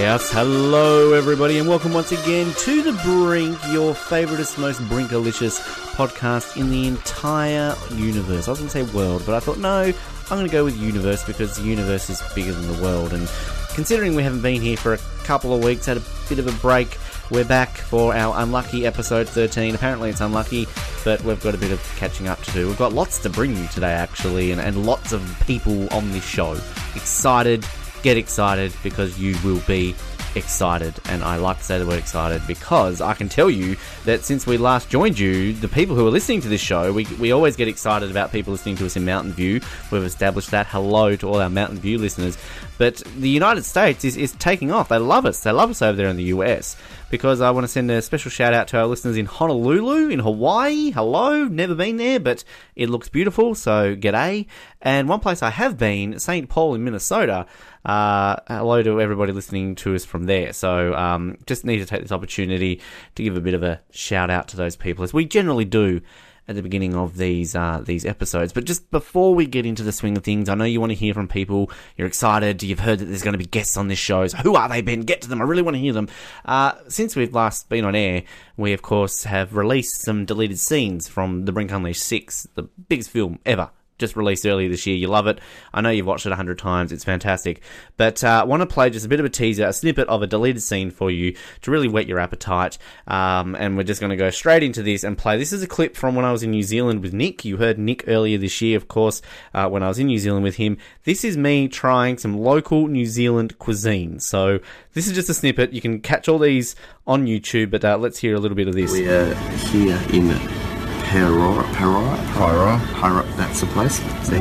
Yes, hello everybody, and welcome once again to The Brink, your favouriteest, most brinkalicious podcast in the entire universe. I was going to say world, but I thought, no, I'm going to go with universe because the universe is bigger than the world. And considering we haven't been here for a couple of weeks, had a bit of a break, we're back for our unlucky episode 13. Apparently it's unlucky, but we've got a bit of catching up to do. We've got lots to bring you today, actually, and, and lots of people on this show. Excited get excited because you will be excited. And I like to say the word excited because I can tell you that since we last joined you, the people who are listening to this show, we, we always get excited about people listening to us in Mountain View. We've established that. Hello to all our Mountain View listeners. But the United States is, is taking off. They love us. They love us over there in the US because I want to send a special shout out to our listeners in Honolulu, in Hawaii. Hello, never been there, but it looks beautiful, so g'day. And one place I have been, St. Paul in Minnesota. Uh, hello to everybody listening to us from there. So um, just need to take this opportunity to give a bit of a shout out to those people, as we generally do at the beginning of these uh, these episodes. But just before we get into the swing of things, I know you want to hear from people. You're excited. You've heard that there's going to be guests on this show. So who are they, Ben? Get to them. I really want to hear them. Uh, since we've last been on air, we of course have released some deleted scenes from The Brink Unleashed 6, the biggest film ever just released earlier this year. You love it. I know you've watched it a hundred times. It's fantastic. But I uh, want to play just a bit of a teaser, a snippet of a deleted scene for you to really whet your appetite. Um, and we're just going to go straight into this and play. This is a clip from when I was in New Zealand with Nick. You heard Nick earlier this year, of course, uh, when I was in New Zealand with him. This is me trying some local New Zealand cuisine. So this is just a snippet. You can catch all these on YouTube, but uh, let's hear a little bit of this. We are here in Parora, Parora, Pyro. Pyro, that's the place. See,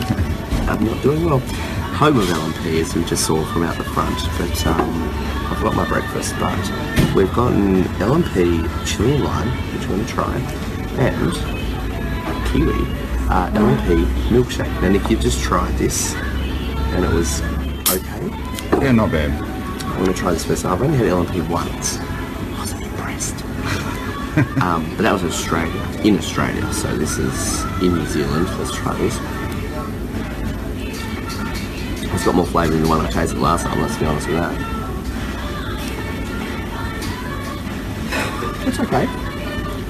I'm not doing well. Home of L&P, as we just saw from out the front, but um, I've got my breakfast. But we've gotten L&P chili lime, which we're going to try, and kiwi uh, L&P milkshake. And if you just tried this, and it was okay, Yeah, not bad. I'm going to try this first. I've only had L&P once. I wasn't impressed. um, but that was Australia, in Australia. So this is in New Zealand. Let's try this. It's got more flavour than the one I tasted last time, let's be honest with that. It's okay.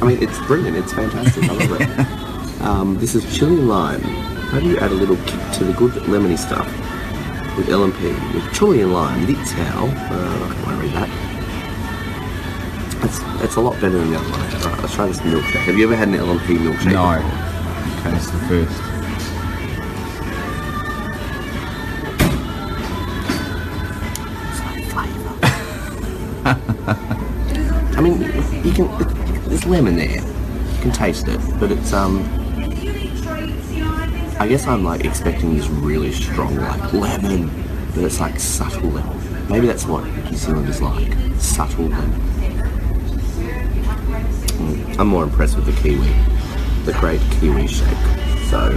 I mean, it's brilliant. It's fantastic. I love it. Um, this is chili lime. How do you add a little kick to the good lemony stuff? With L&P, with chili and lime. That's how. Uh, I can't want to read that. It's, it's a lot better than the other one. Right, let's try this milkshake. Have you ever had an L&P milkshake? No. Okay, it's the first. I mean, you can. There's lemon there. You can taste it, but it's um. I guess I'm like expecting this really strong like lemon, but it's like subtle lemon. Maybe that's what New Zealand is like. Subtle lemon. I'm more impressed with the kiwi, the great kiwi shake. So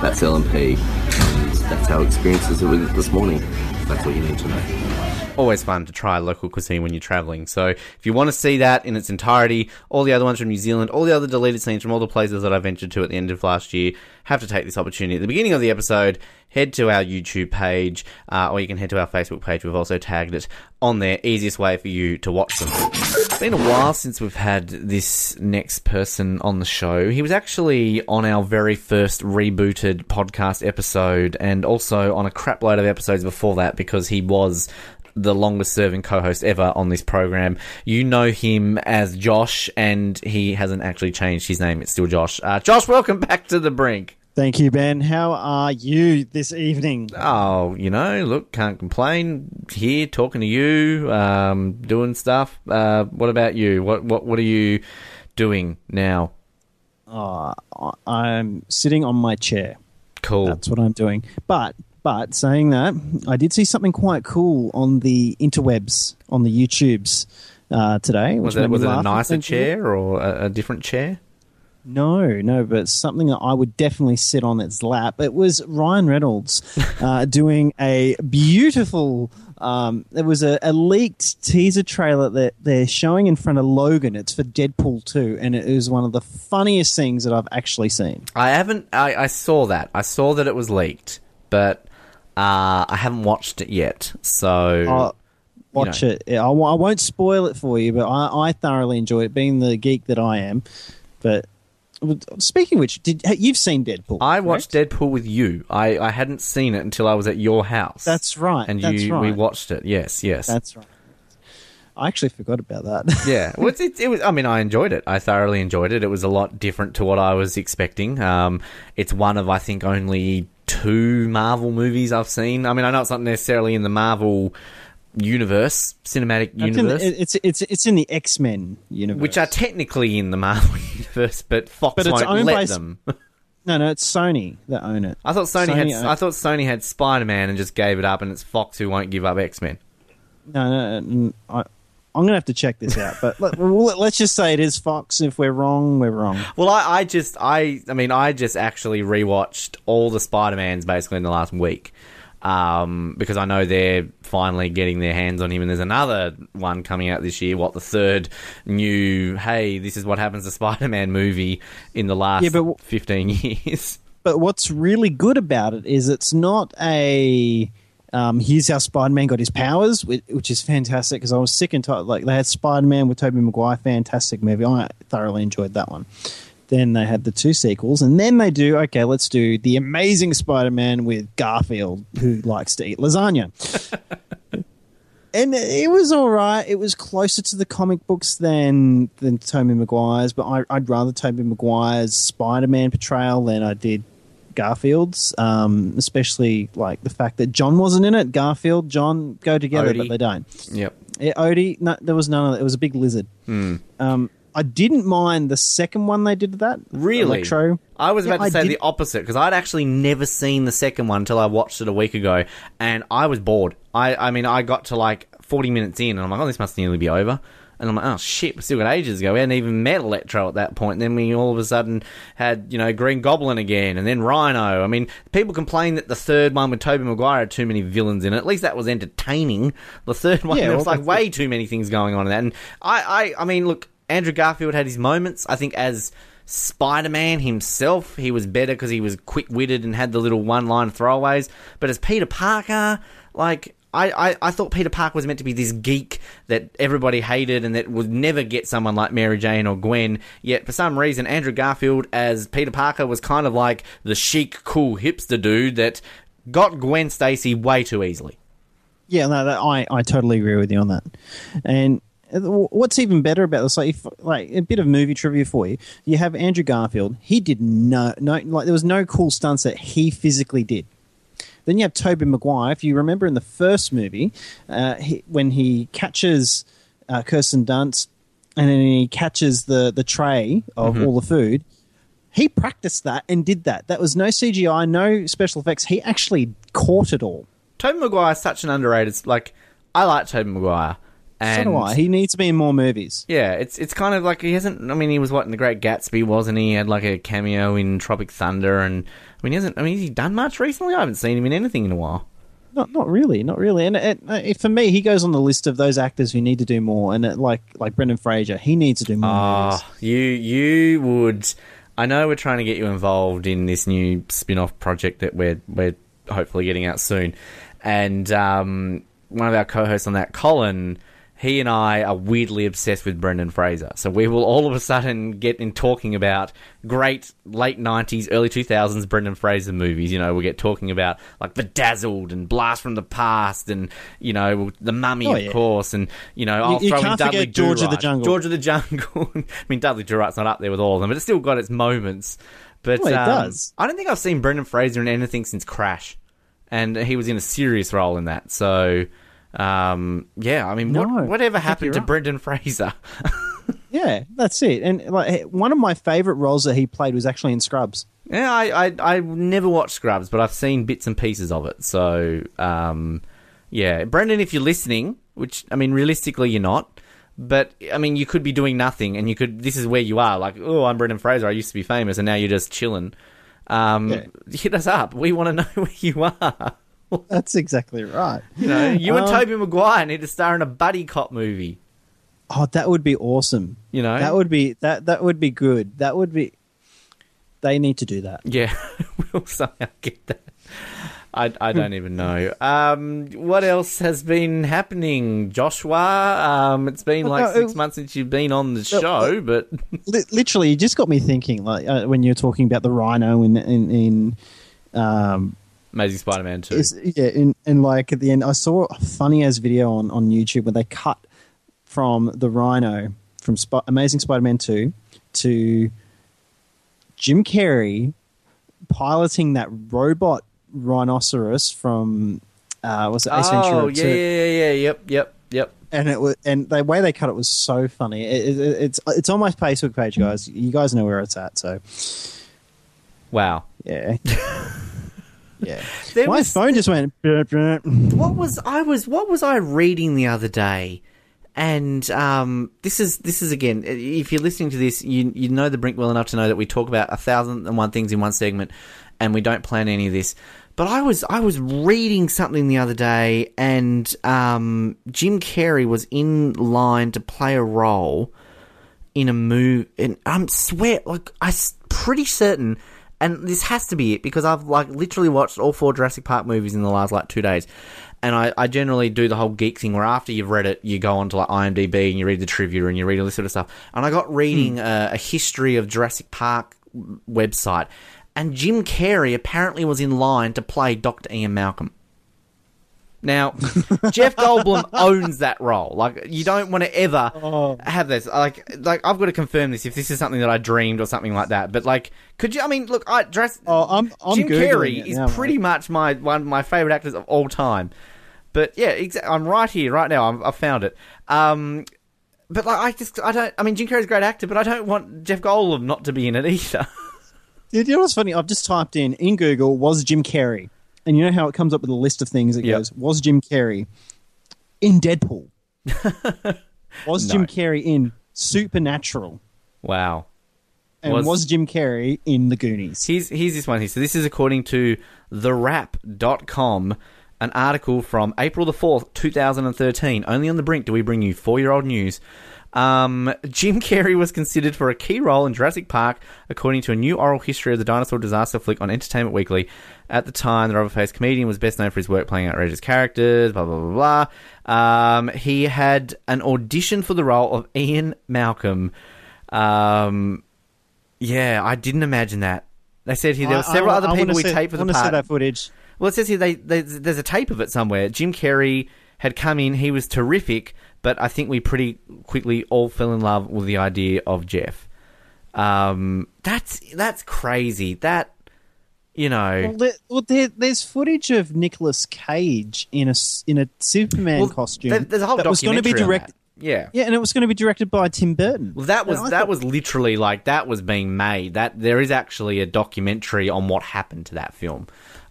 that's L&P, and that's our experiences this morning. That's what you need to know. Always fun to try local cuisine when you're traveling. So if you want to see that in its entirety, all the other ones from New Zealand, all the other deleted scenes from all the places that I ventured to at the end of last year, have to take this opportunity. At the beginning of the episode, head to our YouTube page, uh, or you can head to our Facebook page. We've also tagged it on there. Easiest way for you to watch them. It's been a while since we've had this next person on the show. He was actually on our very first rebooted podcast episode, and also on a crapload of episodes before that because he was the longest serving co-host ever on this program. You know him as Josh, and he hasn't actually changed his name. It's still Josh. Uh, Josh, welcome back to the brink. Thank you, Ben. How are you this evening? Oh, you know, look, can't complain. Here, talking to you, um, doing stuff. Uh, what about you? What what what are you doing now? Uh, I'm sitting on my chair. Cool. That's what I'm doing. But but saying that, I did see something quite cool on the interwebs, on the YouTubes uh, today. Was it was it a nicer chair or a, a different chair? No, no, but something that I would definitely sit on its lap. It was Ryan Reynolds uh, doing a beautiful. Um, there was a, a leaked teaser trailer that they're showing in front of Logan. It's for Deadpool 2, and it is one of the funniest things that I've actually seen. I haven't. I, I saw that. I saw that it was leaked, but uh, I haven't watched it yet. So Uh, Watch know. it. Yeah, I, w- I won't spoil it for you, but I, I thoroughly enjoy it, being the geek that I am. But speaking of which, did you've seen Deadpool? I watched? Deadpool with you. I, I hadn't seen it until I was at your house. That's right. and that's you right. we watched it. Yes, yes. That's right. I actually forgot about that. yeah, well, it's, it, it was. I mean, I enjoyed it. I thoroughly enjoyed it. It was a lot different to what I was expecting. Um, it's one of I think only two Marvel movies I've seen. I mean, I know it's not necessarily in the Marvel universe, cinematic It's in, universe, it's it's it's in the X Men universe, which are technically in the Marvel universe, but Fox But won't let by- them. no, no, it's Sony that own it. I thought Sony, Sony had. own- I thought Sony had Spider Man and just gave it up, and it's Fox who won't give up X Men. No, no, no I, I'm gonna have to check this out. But let, let's just say it is Fox. If we're wrong, we're wrong. Well, I, I just, I, I mean, I just actually rewatched all the Spider Mans basically in the last week, um, because I know they're finally getting their hands on him, and there's another one coming out this year. What the third new? Hey, this is what happens to Spider Man movie in the last Yeah, but w- fifteen years. But what's really good about it is it's not a. Um, here's how Spider Man got his powers, which, which is fantastic because I was sick and tired. Like they had Spider Man with Tobey Maguire, fantastic movie. I thoroughly enjoyed that one. Then they had the two sequels, and then they do okay. Let's do the Amazing Spider Man with Garfield, who likes to eat lasagna. and it was all right. It was closer to the comic books than than Tobey Maguire's, but I, I'd rather Tobey Maguire's Spider Man portrayal than I did Garfield's. Um, especially like the fact that John wasn't in it. Garfield, John go together, Odie. but they don't. Yep. Yeah, Odie, no, there was none of that. It was a big lizard. Um, I didn't mind the second one they did that. Really? Electro. I was Yeah, about to I say did- the opposite because I'd actually never seen the second one until I watched it a week ago, and I was bored. I, I mean, I got to like forty minutes in, and I'm like, oh, this must nearly be over. And I'm like, oh shit, we still got ages ago. We hadn't even met Electro at that point. And then we all of a sudden had, you know, Green Goblin again, and then Rhino. I mean, people complain that the third one with Tobey Maguire had too many villains in it. At least that was entertaining. The third one, Yeah, there was well, like way too many things going on in that. And I, I, I mean, look, Andrew Garfield had his moments. I think as Spider Man himself, he was better because he was quick witted and had the little one line throwaways. But as Peter Parker, like. I, I, I thought Peter Parker was meant to be this geek that everybody hated and that would never get someone like Mary Jane or Gwen. Yet for some reason, Andrew Garfield as Peter Parker was kind of like the chic, cool hipster dude that got Gwen Stacy way too easily. Yeah, no, that, I I totally agree with you on that. And uh, what's even better about this, like, if, like a bit of movie trivia for you, you have Andrew Garfield. He did no no like there was no cool stunts that he physically did. Then you have Tobey Maguire. If you remember in the first movie, uh, he, when he catches uh, Kirsten Dunst and then he catches the the tray of Mm-hmm. all the food, he practiced that and did that. That was no CGI, no special effects. He actually caught it all. Tobey Maguire is such an underrated. Like I like Tobey Maguire, and so do I. He needs to be in more movies. yeah, it's it's kind of like he hasn't. I mean, he was what in the Great Gatsby, wasn't he? He had like a cameo in Tropic Thunder, and I mean, he hasn't. I mean, has he done much recently? I haven't seen him in anything in a while. Not, not really, not really. And it, it, for me, he goes on the list of those actors who need to do more. And it, like like Brendan Fraser, he needs to do more. movies. Ah, you you would. I know we're trying to get you involved in this new spin-off project that we're we're hopefully getting out soon, and um, one of our co-hosts on that, Colin. He and I are weirdly obsessed with Brendan Fraser. So we will all of a sudden get in talking about great late 90s, early 2000s Brendan Fraser movies. You know, we'll get talking about like Bedazzled and Blast from the Past and, you know, The Mummy, Oh, of course. And, you know, I'll you throw in can't Dudley George of the Jungle. George of the Jungle. I mean, Dudley Do Right's not up there with all of them, but it's still got its moments. But Well, it um, does. I don't think I've seen Brendan Fraser in anything since Crash, and he was in a serious role in that. So, um, yeah, I mean, No, what, whatever happened to right. Brendan Fraser? Yeah, that's it. And like one of my favorite roles that he played was actually in Scrubs. yeah, I, I I never watched Scrubs, but I've seen bits and pieces of it. So, um, yeah, Brendan, if you're listening, which I mean, realistically, you're not. But I mean, you could be doing nothing, and you could. This is where you are. Like, oh, I'm Brendan Fraser. I used to be famous, and now you're just chilling. Um, Yeah. Hit us up. We want to know where you are. That's exactly right. You know, you and Um, Toby Maguire need to star in a buddy cop movie. Oh, that would be awesome. You know, That would be that that would be good. That would be They need to do that. Yeah, we'll somehow get that. I, I don't even know. Um, what else has been happening, Joshua? Um, it's been like six months since you've been on the show, but literally, you just got me thinking. Like uh, when you're talking about the rhino in in, in um, Amazing Spider-Man two. It's, yeah, and, and like at the end, I saw a funny ass video on, on YouTube where they cut from the Rhino from Sp- Amazing Spider-Man two to Jim Carrey piloting that robot rhinoceros from uh, was it Ace oh Ventura yeah, 2? yeah, yeah, yeah, yep, yep, yep. and it was, and the way they cut it was so funny. It, it, it's it's on my Facebook page, guys. You guys know where it's at, so Wow. yeah, yeah. There my was- phone just went. what was I was what was I reading the other day? And um, this is this is again. If you're listening to this, you you know the brink well enough to know that we talk about a thousand and one things in one segment, and we don't plan any of this. But I was I was reading something the other day, and um, Jim Carrey was in line to play a role in a movie, and I'm swear like I'm pretty certain, and this has to be it because I've like literally watched all four Jurassic Park movies in the last like two days, and I, I generally do the whole geek thing where after you've read it, you go onto like IMDb and you read the trivia and you read all this sort of stuff, and I got reading a, a history of Jurassic Park website, and Jim Carrey apparently was in line to play Dr. Ian Malcolm. Now, Jeff Goldblum owns that role. Like, you don't want to ever Oh. have this. Like, like I've got to confirm this if this is something that I dreamed or something like that. But like, could you? I mean, look, I dress. Oh, I'm- I'm Jim Googling Carrey is now, pretty much my one of my favorite actors of all time. But yeah, exa- I'm right here, right now. I'm, I found it. Um, but like, I just, I don't. I mean, Jim Carrey's a great actor, but I don't want Jeff Goldblum not to be in it either. You know what's funny? I've just typed in in Google was Jim Carrey, and you know how it comes up with a list of things. It Yep. goes was Jim Carrey in Deadpool, was Jim Carrey in Supernatural, wow. and Was- was, Jim Carrey in The Goonies. Here's here's this one here. So this is according to TheWrap.com, an article from April the 4th, 2013. Only on the brink do we bring you four-year-old news. Um, Jim Carrey was considered for a key role in Jurassic Park, according to a new oral history of the dinosaur disaster flick on Entertainment Weekly. At the time, the rubber-faced comedian was best known for his work playing outrageous characters, blah, blah, blah, blah. Um, he had an audition for the role of Ian Malcolm. Um, yeah, I didn't imagine that. They said here there were several I- other I people we see- taped for I the wanna see part. that footage. Well, it says here they, they, there's a tape of it somewhere. Jim Carrey had come in; he was terrific, but I think we pretty quickly all fell in love with the idea of Jeff. Um, that's that's crazy. That you know, Well, there, well there, there's footage of Nicolas Cage in a in a Superman Well, costume. there- there's a whole that was going to be directed. Yeah. Yeah, and it was going to be directed by Tim Burton. Well, that was that thought- was literally like that was being made. That there is actually a documentary on what happened to that film,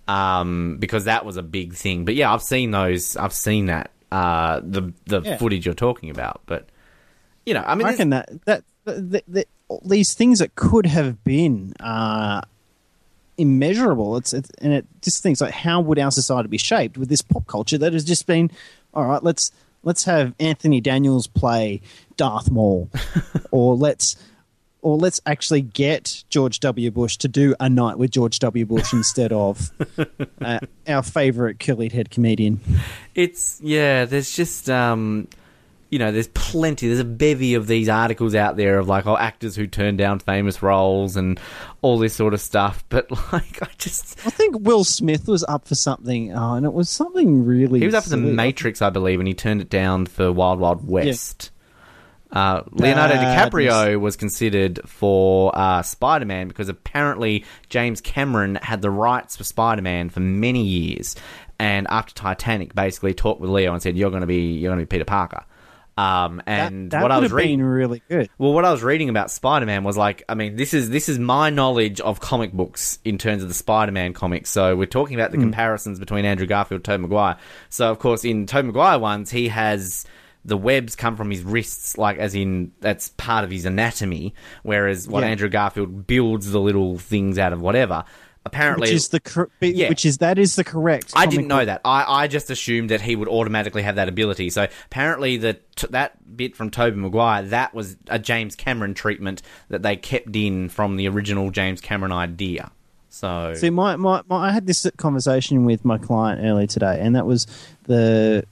um, because that was a big thing. But yeah, I've seen those. I've seen that uh, the the Yeah. footage you're talking about. But you know, I mean, I reckon that that, that, that these things that could have been uh, immeasurable. It's, it's and it just thinks like how would our society be shaped with this pop culture that has just been all right. Let's let's have Anthony Daniels play Darth Maul, or let's. Or let's actually get George W. Bush to do a night with George W. Bush instead of uh, our favorite curly head comedian. It's yeah. There's just um, you know, there's plenty. There's a bevy of these articles out there of like oh actors who turn down famous roles and all this sort of stuff. But like, I just I think Will Smith was up for something, oh, and it was something really. he was up for the. Matrix, I believe, and he turned it down for Wild Wild West. Uh, Leonardo. DiCaprio was considered for uh, Spider Man because apparently James Cameron had the rights for Spider Man for many years, and after Titanic, basically talked with Leo and said, "You're going to be you're going to be Peter Parker." Um, and that what I was reading, really good. well, what I was reading about Spider Man was like, I mean, this is this is my knowledge of comic books in terms of the Spider Man comics. So we're talking about the Hmm. comparisons between Andrew Garfield and Tobey Maguire. So of course, in Tobey Maguire ones, he has the webs come from his wrists, like as in that's part of his anatomy. Whereas what Yeah. Andrew Garfield builds the little things out of whatever. apparently which is the cor- Yeah. which is that is the correct. I didn't know book. that. I, I just assumed that he would automatically have that ability. So apparently, the t- that bit from Toby Maguire that was a James Cameron treatment that they kept in from the original James Cameron idea. So See, my, my, my I had this conversation with my client earlier today, and that was the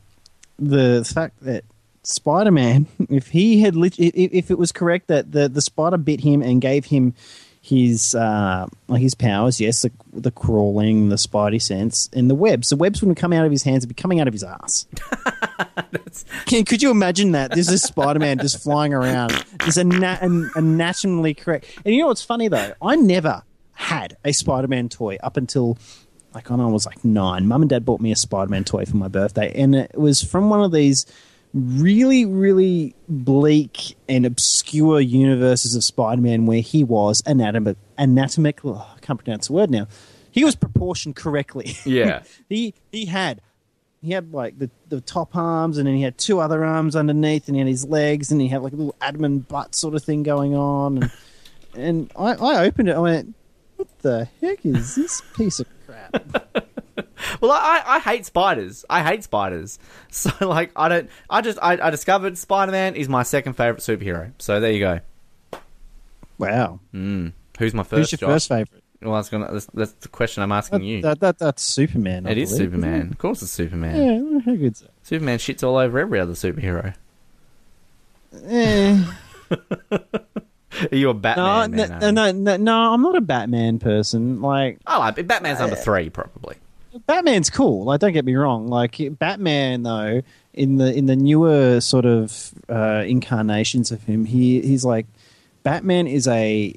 the fact that Spider Man, if he had lit- if, if it was correct that the the spider bit him and gave him his uh, his powers, yes, the, the crawling, the spidey sense, and the webs. The webs wouldn't come out of his hands; it'd be coming out of his ass. Can, could you imagine that? There's this Spider Man just flying around. It's a, na- an anatomically correct. And you know what's funny though? I never had a Spider Man toy up until like when I was like nine. Mum and Dad bought me a Spider Man toy for my birthday, and it was from one of these really, really bleak and obscure universes of Spider Man where he was anatomic, anatomic. Oh, I can't pronounce the word now. He was proportioned correctly. Yeah. he he had he had like the, the top arms and then he had two other arms underneath and he had his legs and he had like a little admin butt sort of thing going on and and I, I opened it I went what the heck is this piece of crap Well, I, I hate spiders. I hate spiders. So, like, I don't. I just. I, I discovered Spider Man is my second favorite superhero. So there you go. wow Who's my first? who's your Josh? first favorite Well, that's gonna. That's, that's the question I'm asking you. that, that, that's Superman I it is believe, isn't Superman. Of course, it's Superman. it? yeah how good's that Superman shits all over every other superhero. eh. Are you a Batman? no, man, no, no, no, no, I'm not a Batman person. Like, I like it. Batman's number three, probably. Batman's cool. Like, don't get me wrong. Like Batman, though, in the in the newer sort of uh, incarnations of him, he he's like Batman is a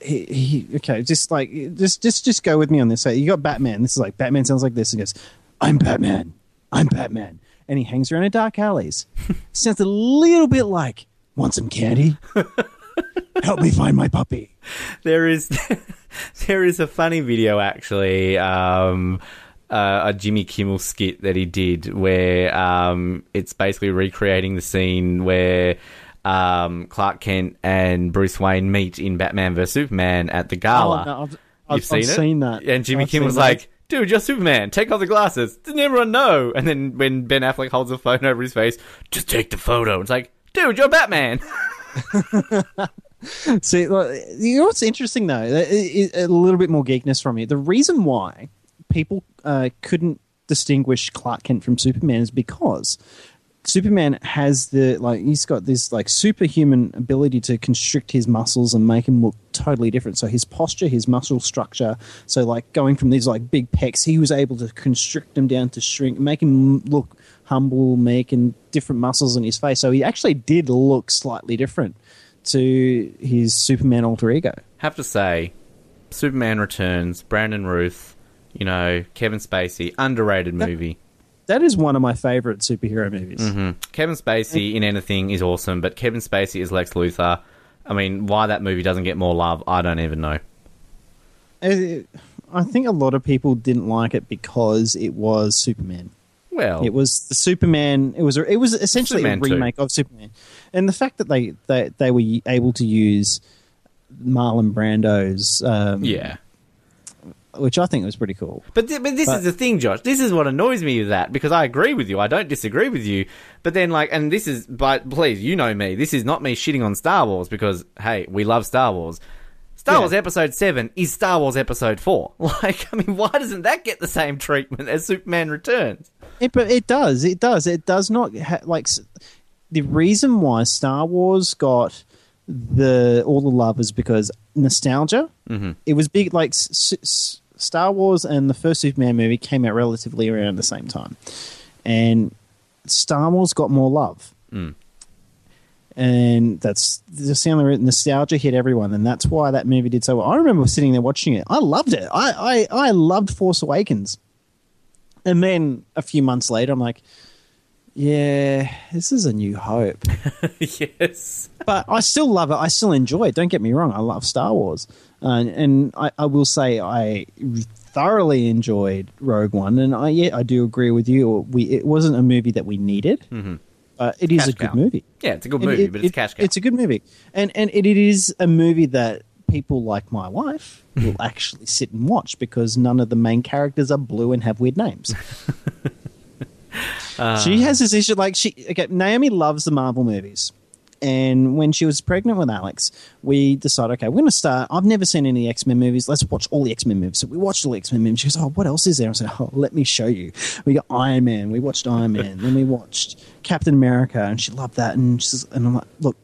he, he okay. Just like just just just go with me on this. So you got Batman. This is like Batman sounds like this and goes, "I'm Batman. I'm Batman," and he hangs around in dark alleys. sounds a little bit like want some candy. Help me find my puppy. there is there is a funny video actually um uh, a Jimmy Kimmel skit that he did where um it's basically recreating the scene where um Clark Kent and Bruce Wayne meet in Batman vs Superman at the gala. Oh, no, I've, You've I've, seen I've it? seen that. And Jimmy Kimmel was like, dude, you're Superman. Take off the glasses. Didn't everyone know? And then when Ben Affleck holds a phone over his face, just take the photo. It's like, dude, you're Batman. See, you know what's interesting though? A little bit more geekness from you. The reason why people uh, couldn't distinguish Clark Kent from Superman is because Superman has the like he's got this like superhuman ability to constrict his muscles and make him look totally different. So his posture, his muscle structure, so like going from these like big pecs, he was able to constrict them down to shrink, make him look humble, meek, and different muscles in his face. So he actually did look slightly different to his Superman alter ego. Have to say, Superman Returns, Brandon Routh, you know, Kevin Spacey, underrated movie. That is one of my favorite superhero movies. hmm Kevin Spacey in anything is awesome, but Kevin Spacey is Lex Luthor. I mean, why that movie doesn't get more love, I don't even know. I think a lot of people didn't like it because it was Superman. Well, It was the Superman. It was it was essentially Superman a 2. remake of Superman, and the fact that they they, they were able to use Marlon Brando's um, yeah. which I think was pretty cool. But th- but this But- is the thing, Josh. This is what annoys me with that because I agree with you. I don't disagree with you. But then, like, and this is, but please, you know me. This is not me shitting on Star Wars because hey, we love Star Wars. Star Yeah. Wars Episode Seven is Star Wars Episode Four. Like, I mean, why doesn't that get the same treatment as Superman Returns? It, but it does. It does. It does not ha- like the reason why Star Wars got the all the love is because nostalgia. Mm-hmm. It was big. Like s- s- Star Wars and the first Superman movie came out relatively around the same time, and Star Wars got more love. And that's the reason nostalgia hit everyone, and that's why that movie did so well. I remember sitting there watching it. I loved it. I, I, I loved Force Awakens. And then a few months later, I'm like, yeah, this is a new hope. yes. but I still love it. I still enjoy it. Don't get me wrong. I love Star Wars. Uh, and I, I will say I thoroughly enjoyed Rogue One. And I, yeah, I do agree with you. We It wasn't a movie that we needed, mm-hmm. But it is Cash a good cow. movie. Yeah, it's a good movie, it- but it's it- cash cow. It's a good movie. And, and it, it is a movie that people like my wife will actually sit and watch because none of the main characters are blue and have weird names. she has uh. this issue like she okay, Naomi loves the Marvel movies. And when she was pregnant with Alex, we decided, okay, we're going to start. I've never seen any X Men movies. Let's watch all the X Men movies. So we watched all the X Men movies. She goes, oh, what else is there? I said, oh, let me show you. We got Iron Man. We watched Iron Man. then we watched Captain America, and she loved that. And she's, and I'm like, look,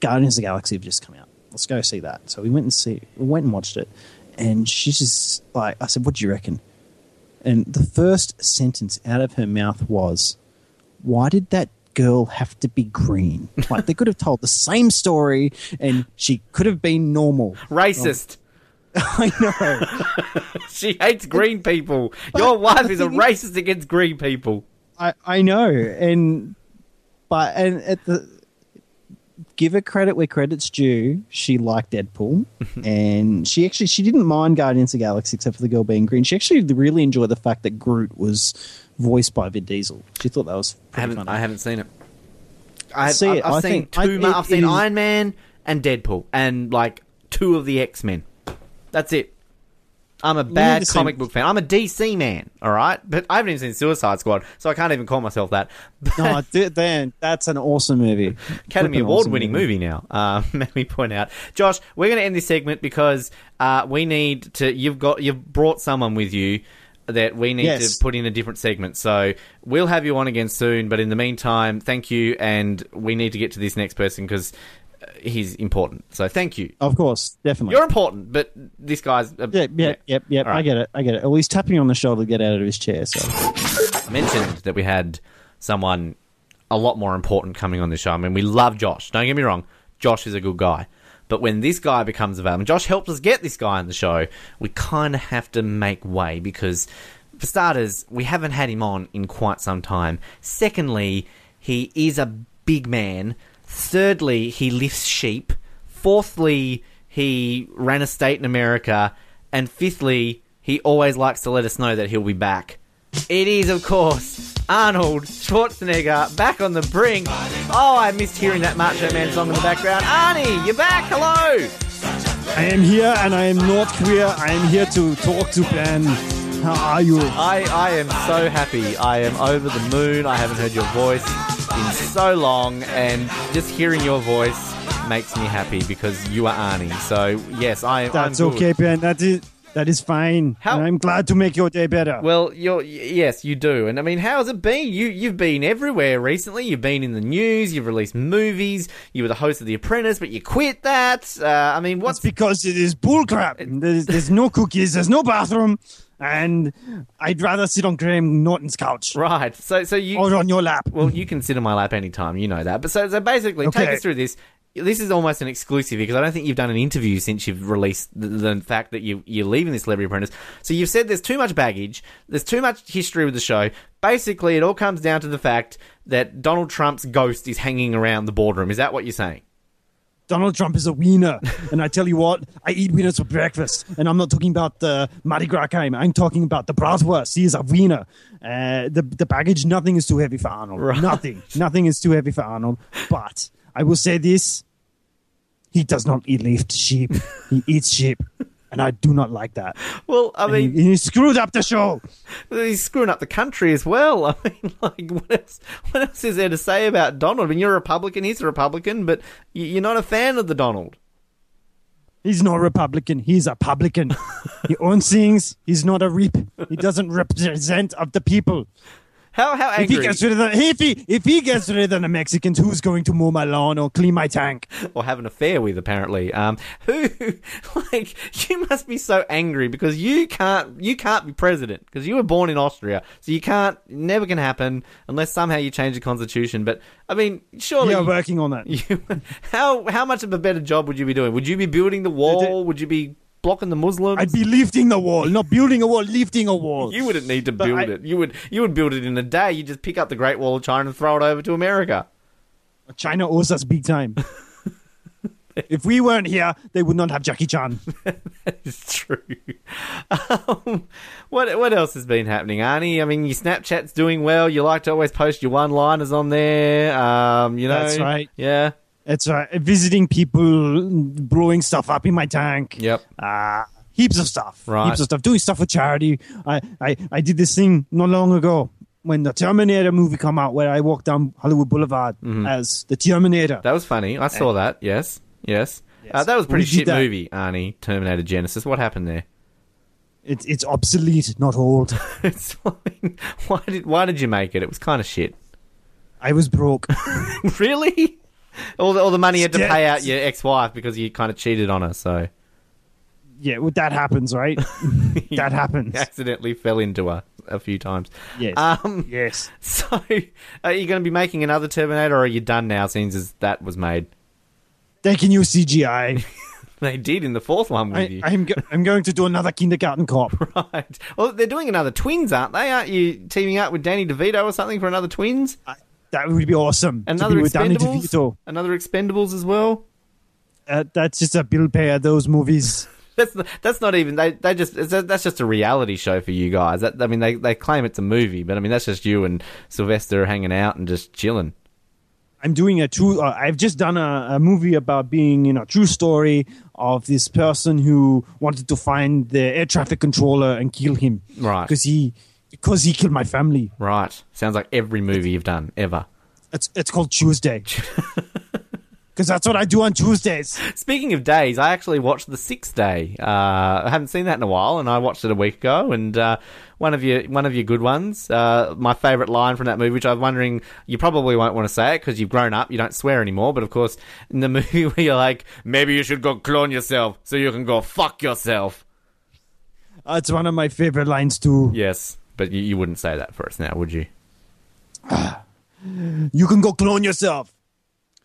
Guardians of the Galaxy have just come out. Let's go see that. So we went and see. We went and watched it, and she's just like, I said, what do you reckon? And the first sentence out of her mouth was, why did that girl have to be green? Like they could have told the same story and she could have been normal. Racist. I know. She hates green people. Your wife is a racist against green people. I, I know. And but and at the give her credit where credit's due, she liked Deadpool. and she actually she didn't mind Guardians of the Galaxy except for the girl being green. She actually really enjoyed the fact that Groot was voiced by Vin Diesel. She thought that was I haven't. funny. I haven't seen it. I, See I've, it. I've I seen think- two. I- ma- it- I've seen it is- Iron Man and Deadpool, and like two of the X Men. That's it. I'm a bad the same- comic book fan. I'm a DC man, all right. But I haven't even seen Suicide Squad, so I can't even call myself that. no, th- then that's an awesome movie. Academy Award awesome winning movie now. Uh, let me point out, Josh. We're going to end this segment because uh, we need to. You've got you've brought someone with you that we need Yes. to put in a different segment. So we'll have you on again soon. But in the meantime, thank you, and we need to get to this next person because uh, he's important. So thank you. Of course, definitely. You're important, but this guy's. A, yeah, yeah, yep, yep. All right. I get it. I get it. At he's tapping on the shoulder to get out of his chair. So I mentioned that we had someone a lot more important coming on the show. I mean, we love Josh. Don't get me wrong. Josh is a good guy. But when this guy becomes available, Josh helped us get this guy on the show, we kind of have to make way because, for starters, we haven't had him on in quite some time. Secondly, he is a big man. Thirdly, he lifts sheep. Fourthly, he ran a state in America. And fifthly, he always likes to let us know that he'll be back. It is, of course, Arnold Schwarzenegger back on the brink. Oh, I missed hearing that Macho Man song in the background. Arnie, you're back. Hello. I am here, and I am not queer. I am here to talk to Ben. How are you? I, I am so happy. I am over the moon. I haven't heard your voice in so long, and just hearing your voice makes me happy because you are Arnie. So, yes, I, That's I'm okay, Ben. That is that is fine. How- And I'm glad to make your day better. Well, you're yes, you do, and I mean, how's it been? You you've been everywhere recently. You've been in the news. You've released movies. You were the host of The Apprentice, but you quit that. Uh, I mean, That's what's because it is bullcrap. There's, there's no cookies. There's no bathroom, and I'd rather sit on Graham Norton's couch right? So so you or on your lap. well, you can sit on my lap anytime. You know that. But so so basically, take us through this. This is almost an exclusive because I don't think you've done an interview since you've released the, the fact that you, you're leaving the Celebrity Apprentice. So you've said there's too much baggage, there's too much history with the show. Basically, it all comes down to the fact that Donald Trump's ghost is hanging around the boardroom. Is that what you're saying? Donald Trump is a wiener, and I tell you what, I eat wieners for breakfast. And I'm not talking about the Mardi Gras kind. I'm talking about the bratwurst. He is a wiener. Uh, the the baggage, nothing is too heavy for Arnold. Right. Nothing, nothing is too heavy for Arnold. But I will say this: he does not eat lift sheep. He eats sheep, and I do not like that. Well, I And he, mean, he screwed up the show. he's screwing up the country as well. I mean, like, what else? What else is there to say about Donald? I mean, you're a Republican. He's a Republican, but you're not a fan of the Donald. He's not a Republican. He's a publican. he owns things. He's not a reap. He doesn't represent of the people. How how If he angry? gets rid of the if he if he gets rid of the Mexicans, who's going to mow my lawn or clean my tank? or have an affair with apparently um who like you must be so angry because you can't you can't be president because you were born in austria so you can't never can happen unless somehow you change the constitution but i mean surely you're working on that. you, how how much of a better job would you be doing would you be building the wall would you be blocking the muslims I'd be lifting the wall, not building a wall, lifting a wall. you wouldn't need to But build I- it you would you would build it in a day you just pick up the great wall of china and throw it over to america China owes us big time. if we weren't here, they would not have Jackie Chan. It's true. Um, what what else has been happening, Arnie? I mean, your Snapchat's doing well. You like to always post your one-liners on there. Um, you know, That's right. Yeah. It's uh, visiting people, blowing stuff up in my tank. Yep. Uh, heaps of stuff. Right. Heaps of stuff. Doing stuff for charity. I, I, I did this thing not long ago when the Terminator movie come out where I walked down Hollywood Boulevard Mm-hmm. as the Terminator. That was funny. I saw that. Yes. Yes. Uh, that was a pretty shit that. movie, Arnie. Terminator Genisys. What happened there? It's it's obsolete, not old. it's fine. Why did Why did you make it? It was kind of shit. I was broke. really? All the, all the money you had to pay out your ex-wife because you kind of cheated on her, so yeah, well, that happens, right? that happens. accidentally fell into her a few times. Yes. Um. yes. So, are you going to be making another Terminator, or are you done now? Since as that was made, They can use CGI. they did in the fourth one with I, you, I'm go- I'm going to do another kindergarten cop. right? Well, they're doing another Twins, aren't they? Aren't you teaming up with Danny DeVito or something for another Twins? That would be awesome. Another to be with Danny Expendables? Another Expendables as well. Uh, that's just a bill pay of those movies. That's not, that's not even they they just it's a, that's just a reality show for you guys. That I mean they they claim it's a movie, but I mean that's just you and Sylvester hanging out and just chilling. I'm doing a true. Uh, I've just done a, a movie about being, you know, true story of this person who wanted to find the air traffic controller and kill him. Right. Because he, because he killed my family. Right. Sounds like every movie you've done ever. It's it's called Tuesday. Because that's what I do on Tuesdays. Speaking of days, I actually watched The Sixth Day. Uh, I haven't seen that in a while, and I watched it a week ago. And uh, one of your one of your good ones. Uh, my favourite line from that movie, which I'm wondering you probably won't want to say it because you've grown up, you don't swear anymore. But of course, in the movie where you're like, maybe you should go clone yourself so you can go fuck yourself. It's one of my favorite lines too. Yes, but you, you wouldn't say that for us now, would you? You can go clone yourself,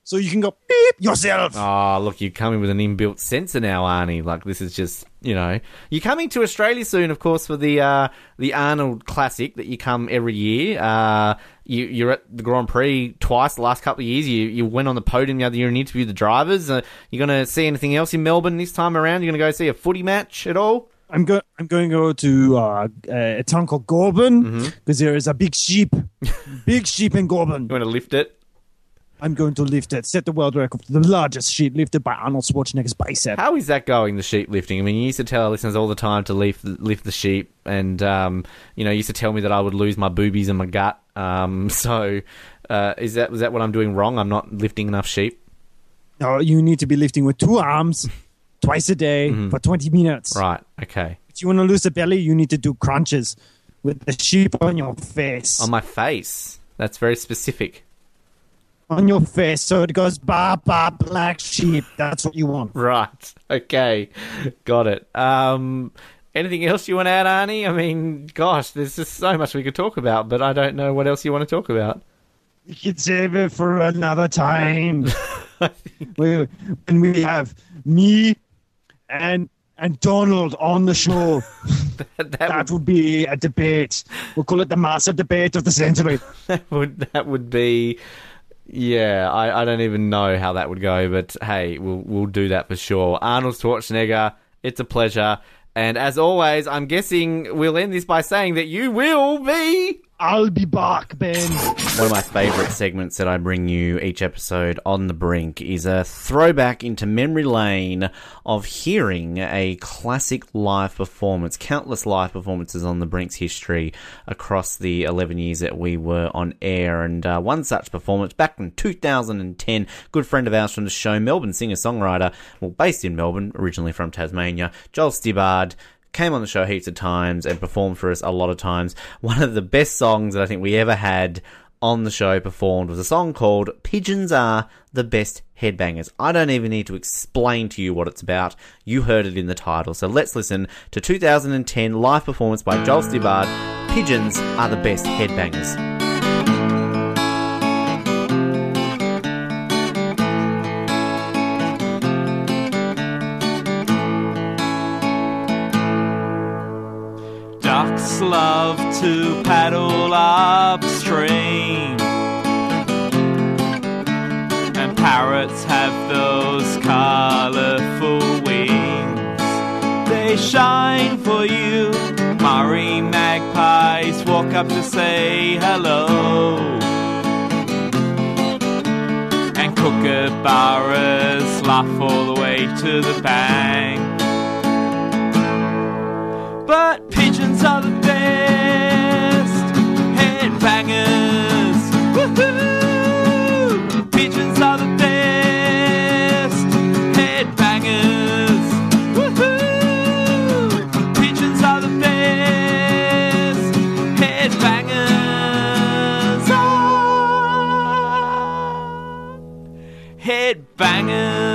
so you can go beep yourself. Oh, look, you're coming with an inbuilt sensor now, Arnie. Like this is just, you know, you're coming to Australia soon, of course, for the uh, the Arnold Classic that you come every year. Uh, you, you're at the Grand Prix twice the last couple of years. You you went on the podium the other year and interviewed the drivers. Uh, you going to see anything else in Melbourne this time around? You're going to go see a footy match at all? I'm going. I'm going to go to uh, a town called Goulburn because there is a big sheep, big sheep in Goulburn. You want to lift it? I'm going to lift it, set the world record for the largest sheep lifted by Arnold Schwarzenegger's bicep. How is that going, the sheep lifting? I mean, you used to tell our listeners all the time to lift lift the sheep, and um, you know, you used to tell me that I would lose my boobies and my gut. Um, so, uh, is that was that what I'm doing wrong? I'm not lifting enough sheep. No, you need to be lifting with two arms, twice a day for 20 minutes. Right. Okay. If you want to lose the belly, you need to do crunches with the sheep on your face. On my face. That's very specific. on your face, so it goes ba ba black sheep. That's what you want. Right. Okay. Got it. Um, anything else you want to add, Arnie? I mean, gosh, there's just so much we could talk about, but I don't know what else you want to talk about. We can save it for another time. when we have me and and Donald on the show, that, that would, would be a debate. We'll call it the massive debate of the century. that would that would be. Yeah, I, I don't even know how that would go, but hey, we'll we'll do that for sure. Arnold Schwarzenegger, it's a pleasure. And as always, I'm guessing we'll end this by saying that you will be I'll be back, Ben. One of my favourite segments that I bring you each episode on the brink is a throwback into memory lane of hearing a classic live performance, countless live performances on the brink's history across the 11 years that we were on air. And uh, one such performance back in 2010, good friend of ours from the show, Melbourne singer songwriter, well, based in Melbourne, originally from Tasmania, Joel Stibbard came on the show heaps of times and performed for us a lot of times. One of the best songs that I think we ever had on the show performed was a song called Pigeons Are the Best Headbangers. I don't even need to explain to you what it's about. You heard it in the title. So let's listen to 2010 live performance by Joel Stibbard. Pigeons are the best headbangers. Ducks love to paddle upstream. And parrots have those colorful wings. They shine for you. Murray magpies walk up to say hello. And kookaburras laugh all the way to the bank. But pigeons are Woohoo! Pigeons are the best headbangers. Woohoo! Pigeons are the best headbangers. Ah, headbangers.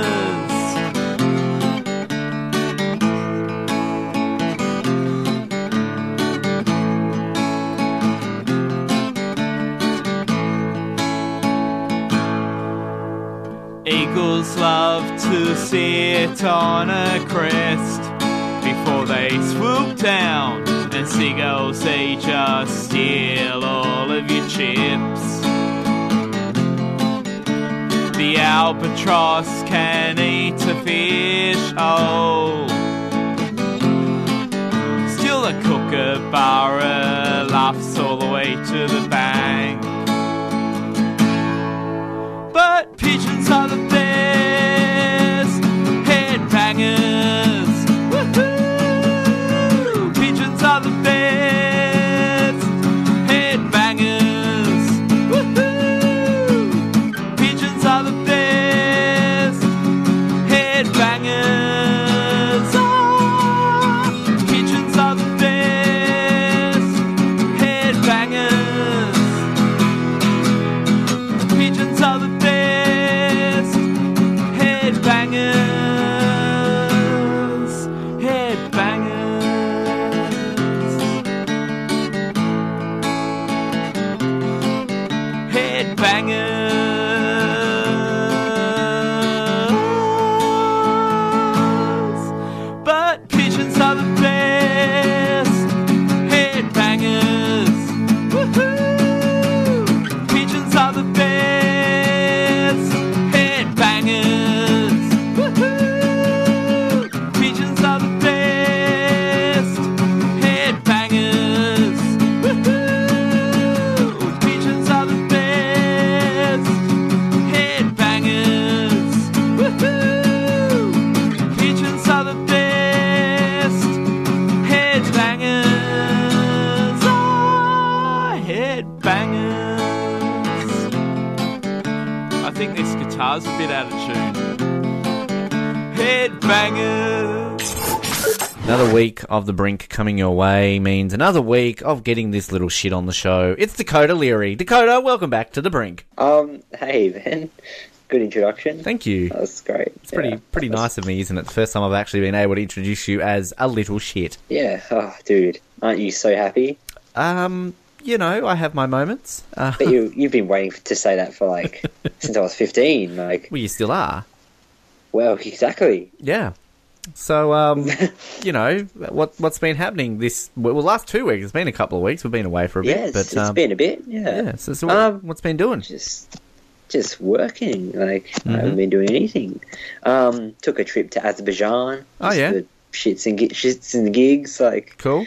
To sit on a crest before they swoop down, and seagulls they just steal all of your chips. The albatross can eat a fish, oh. Still a kookaburra laughs all the way to the bank. But pigeons are the Headbangers. Of the brink coming your way means another week of getting this little shit on the show. It's Dakota Leary. Dakota, welcome back to the brink. Um, hey, Ben. Good introduction. Thank you. That's great. It's pretty pretty nice of me, isn't it? The first time I've actually been able to introduce you as a little shit. Yeah. Oh, dude. Aren't you so happy? Um, you know, I have my moments. Uh, But you, you've been waiting to say that for like since I was 15. Like, well, you still are. well, exactly. Yeah. So, um, you know, what what's been happening this well, last two weeks? It's been a couple of weeks. We've been away for a bit, it's, but it's um, been a bit. Yeah. yeah. So, so what, Um, what's been doing? Just, just working. Like, I Mm-hmm. haven't been doing anything. Um, took a trip to Azerbaijan. Oh, yeah? Shits and gi- shits and gigs. Like, Cool.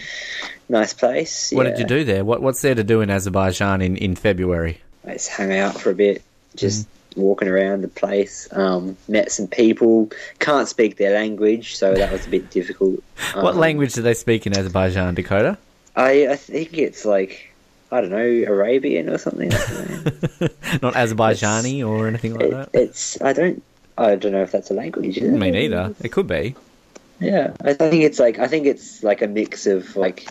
nice place. What yeah. did you do there? What what's there to do in Azerbaijan in, in February? I just hung out for a bit, just Mm-hmm. Walking around the place. Um, met some people. Can't speak their language, so that was a bit difficult. What Um, language do they speak in Azerbaijan, Dakota? I, I think it's like I don't know Arabian or something. Not Azerbaijani or anything like it, that. it's I don't I don't know if that's a language. Me neither. It could be. Yeah, I think it's like I think it's like a mix of like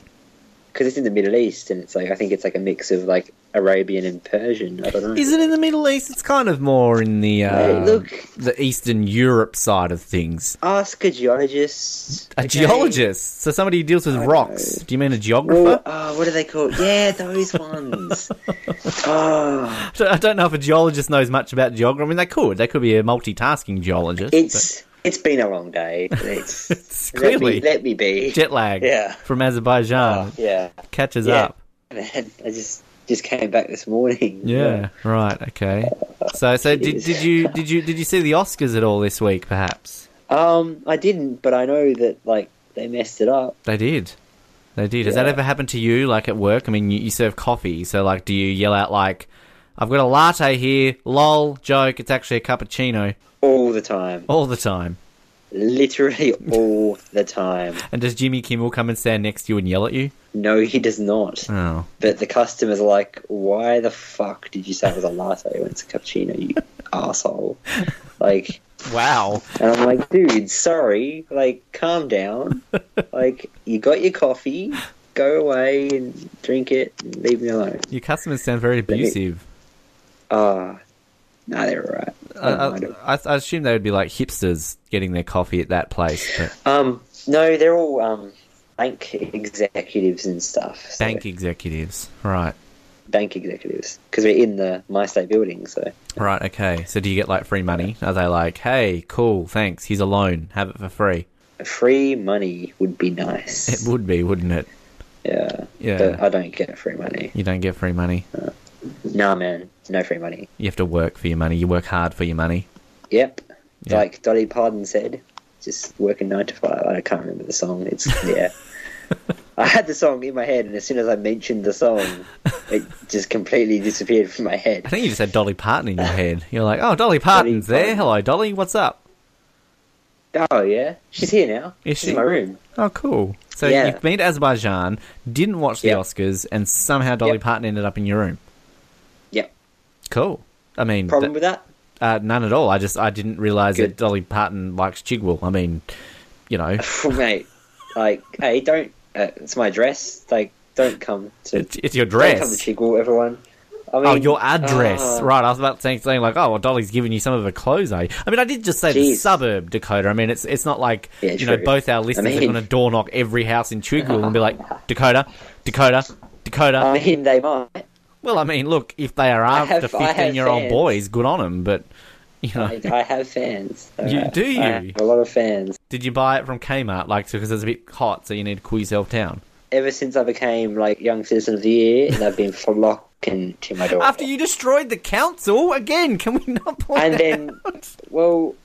because it's in the Middle East and it's like I think it's like a mix of like Arabian and Persian. I don't know. Is it in the Middle East? It's kind of more in the uh, look. the Eastern Europe side of things. Ask a geologist. A okay? geologist, so somebody who deals with I rocks. know. Do you mean a geographer? Oh, what are they called? Yeah, those ones. oh, I don't know if a geologist knows much about geography. I mean, they could. They could be a multitasking geologist. it's it's been a long day. It's, It's let me, let me be. jet lag. Yeah. from Azerbaijan Oh, yeah, catches Yeah. up. man. I just just came back this morning. Yeah, right. Okay. So, so did, did you did you did you see the Oscars at all this week? Perhaps Um, I didn't, but I know that like they messed it up. they did. They did. Has that ever happened to you? Like at work? I mean, you, you serve coffee, so like, do you yell out like, I've got a latte here. Lol, joke. It's actually a cappuccino. All the time, All the time. literally all the time. And does Jimmy Kimmel come and stand next to you and yell at you? No, he does not. Oh. But the customers are like, "Why the fuck did you say it was a latte when it's a cappuccino, you asshole?" Like, Wow. and I'm like, "Dude, sorry. Like, calm down. like, you got your coffee. Go away and drink it. And leave me alone." Your customers sound very abusive. Ah, nah, they're alright. I I. I, I assume they would be like hipsters getting their coffee at that place. But Um, no, they're all um bank executives and stuff. so- bank executives. Right. bank executives because we're in the MyState building. So Right, okay. So do you get like free money? Are they like, hey, cool, thanks, here's a loan, have it for free? free money would be nice. It would be, wouldn't it? yeah, Yeah. But I don't get free money. You don't get free money. Nah, man, no free money. You have to work for your money. You work hard for your money. Yep, Yeah. like Dolly Parton said, just working nine to five. I can't remember the song. It's yeah. I had the song in my head, and as soon as I mentioned the song, it just completely disappeared from my head. I think you just had Dolly Parton in your head. You're like, oh, Dolly Parton's there. Parton. Hello, Dolly. What's up? Oh yeah, she's here now. Is She's she? in my room. Oh, cool. So Yeah. you've been to Azerbaijan, didn't watch the Yep. Oscars, and somehow Dolly Yep. Parton ended up in your room. Cool. I mean, Problem th- with that? uh, none at all. I just I didn't realize that Dolly Parton likes Chigwell. I mean, you know, mate. Like, hey, don't. Uh, it's my dress. Like, don't come to. it's, it's your Don't come to. Chigwell, everyone. I mean, Oh, your address. uh, right, I was about to say something like, oh, well, Dolly's giving you some of her clothes, eh? I mean, I did just say the suburb, Dakota. I mean, it's it's not like, Yeah, you know, true. both our listeners mean- are going to door knock every house in Chigwell and be like, Dakota, Dakota, Dakota. I mean, they might. Well, I mean, look, if they are after have- I have 15 year old boys, good on them, but, you know, I, I have fans. You- alright? do you? I have a lot of fans. did you buy it from Kmart, like, because it's a bit hot, so you need to cool yourself down? Ever since I became like Young Citizen of the Year, and they've been flocking to my door. After you destroyed the council, again, can we not point and that then, out? well,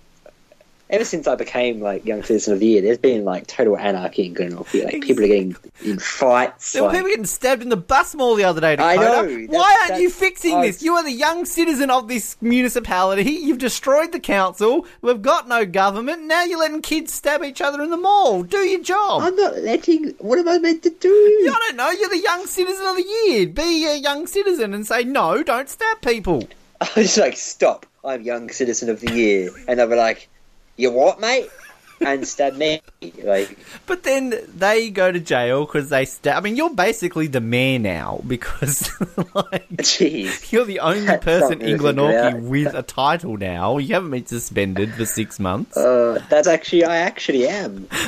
ever since I became like Young Citizen of the Year, there's been like total anarchy in Glenorchy. Like people are getting in fights. There were people getting stabbed in the bus mall the other day, I Dakota. know, Why aren't you fixing I- this? You are the young citizen of this municipality. You've destroyed the council. We've got no government. Now you're letting kids stab each other in the mall. Do your job. I'm not letting. What am I meant to do? I don't know. You're the young citizen of the year. Be a young citizen and say, no, don't stab people. I was like, stop, I'm Young Citizen of the Year. And they were like, you what, mate? And stab me. Like, But then they go to jail because they stab. I mean, you're basically the mayor now because, like, jeez. you're the only person in Glenorchy with a title now. You haven't been suspended for six months. Uh, that's actually, I actually am.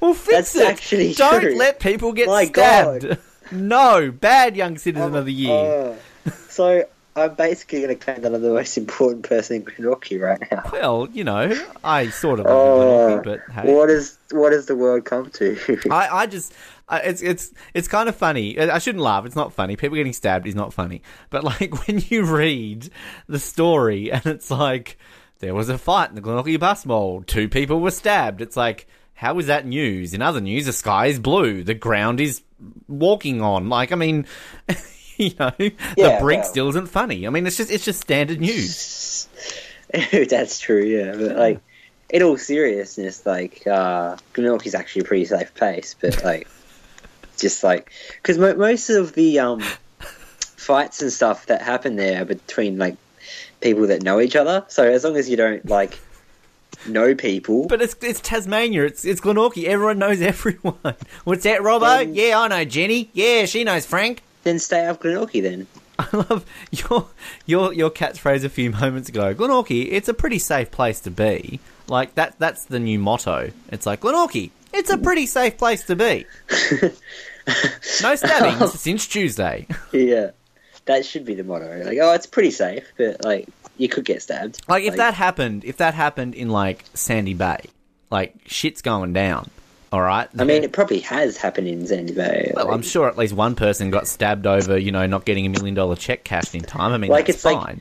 Well, fix That's it. actually Don't true. let people get My stabbed. God. No, bad young citizen of the year. Uh, so, I'm basically going to claim that I'm the most important person in Glenorchy right now. well, you know, I sort of Oh, love but hey. what is what does the world come to? I, I just, I, it's it's it's kind of funny. I shouldn't laugh. It's not funny. People getting stabbed is not funny. But like when you read the story and it's like there was a fight in the Glenorchy bus mall, two people were stabbed. It's like how is that news? In other news, the sky is blue, the ground is walking on. Like I mean. You know, the Yeah, brink well. still isn't funny. I mean, it's just it's just standard news. That's true, yeah. But like, in all seriousness, like, uh, Glenorchy's actually a pretty safe place. But like, just like, because mo- most of the um fights and stuff that happen there are between like people that know each other. So as long as you don't like know people, But it's it's Tasmania. It's it's Glenorchy. Everyone knows everyone. What's that, Robbo? Then- yeah, I know Jenny. Yeah, she knows Frank. Then stay out of Glenorchy. Then I love your your your catchphrase a few moments ago. Glenorchy, it's a pretty safe place to be. Like that that's the new motto. It's like Glenorchy, it's a pretty safe place to be. No stabbings oh. since Tuesday. yeah, that should be the motto. Like, oh, it's pretty safe, but like, you could get stabbed. Like if that happened, if that happened in like Sandy Bay, like shit's going down. All right. I mean, it probably has happened in Sandy Bay. Well, like- I'm sure at least one person got stabbed over, you know, not getting a million dollar check cashed in time. I mean, Like, that's it's fine.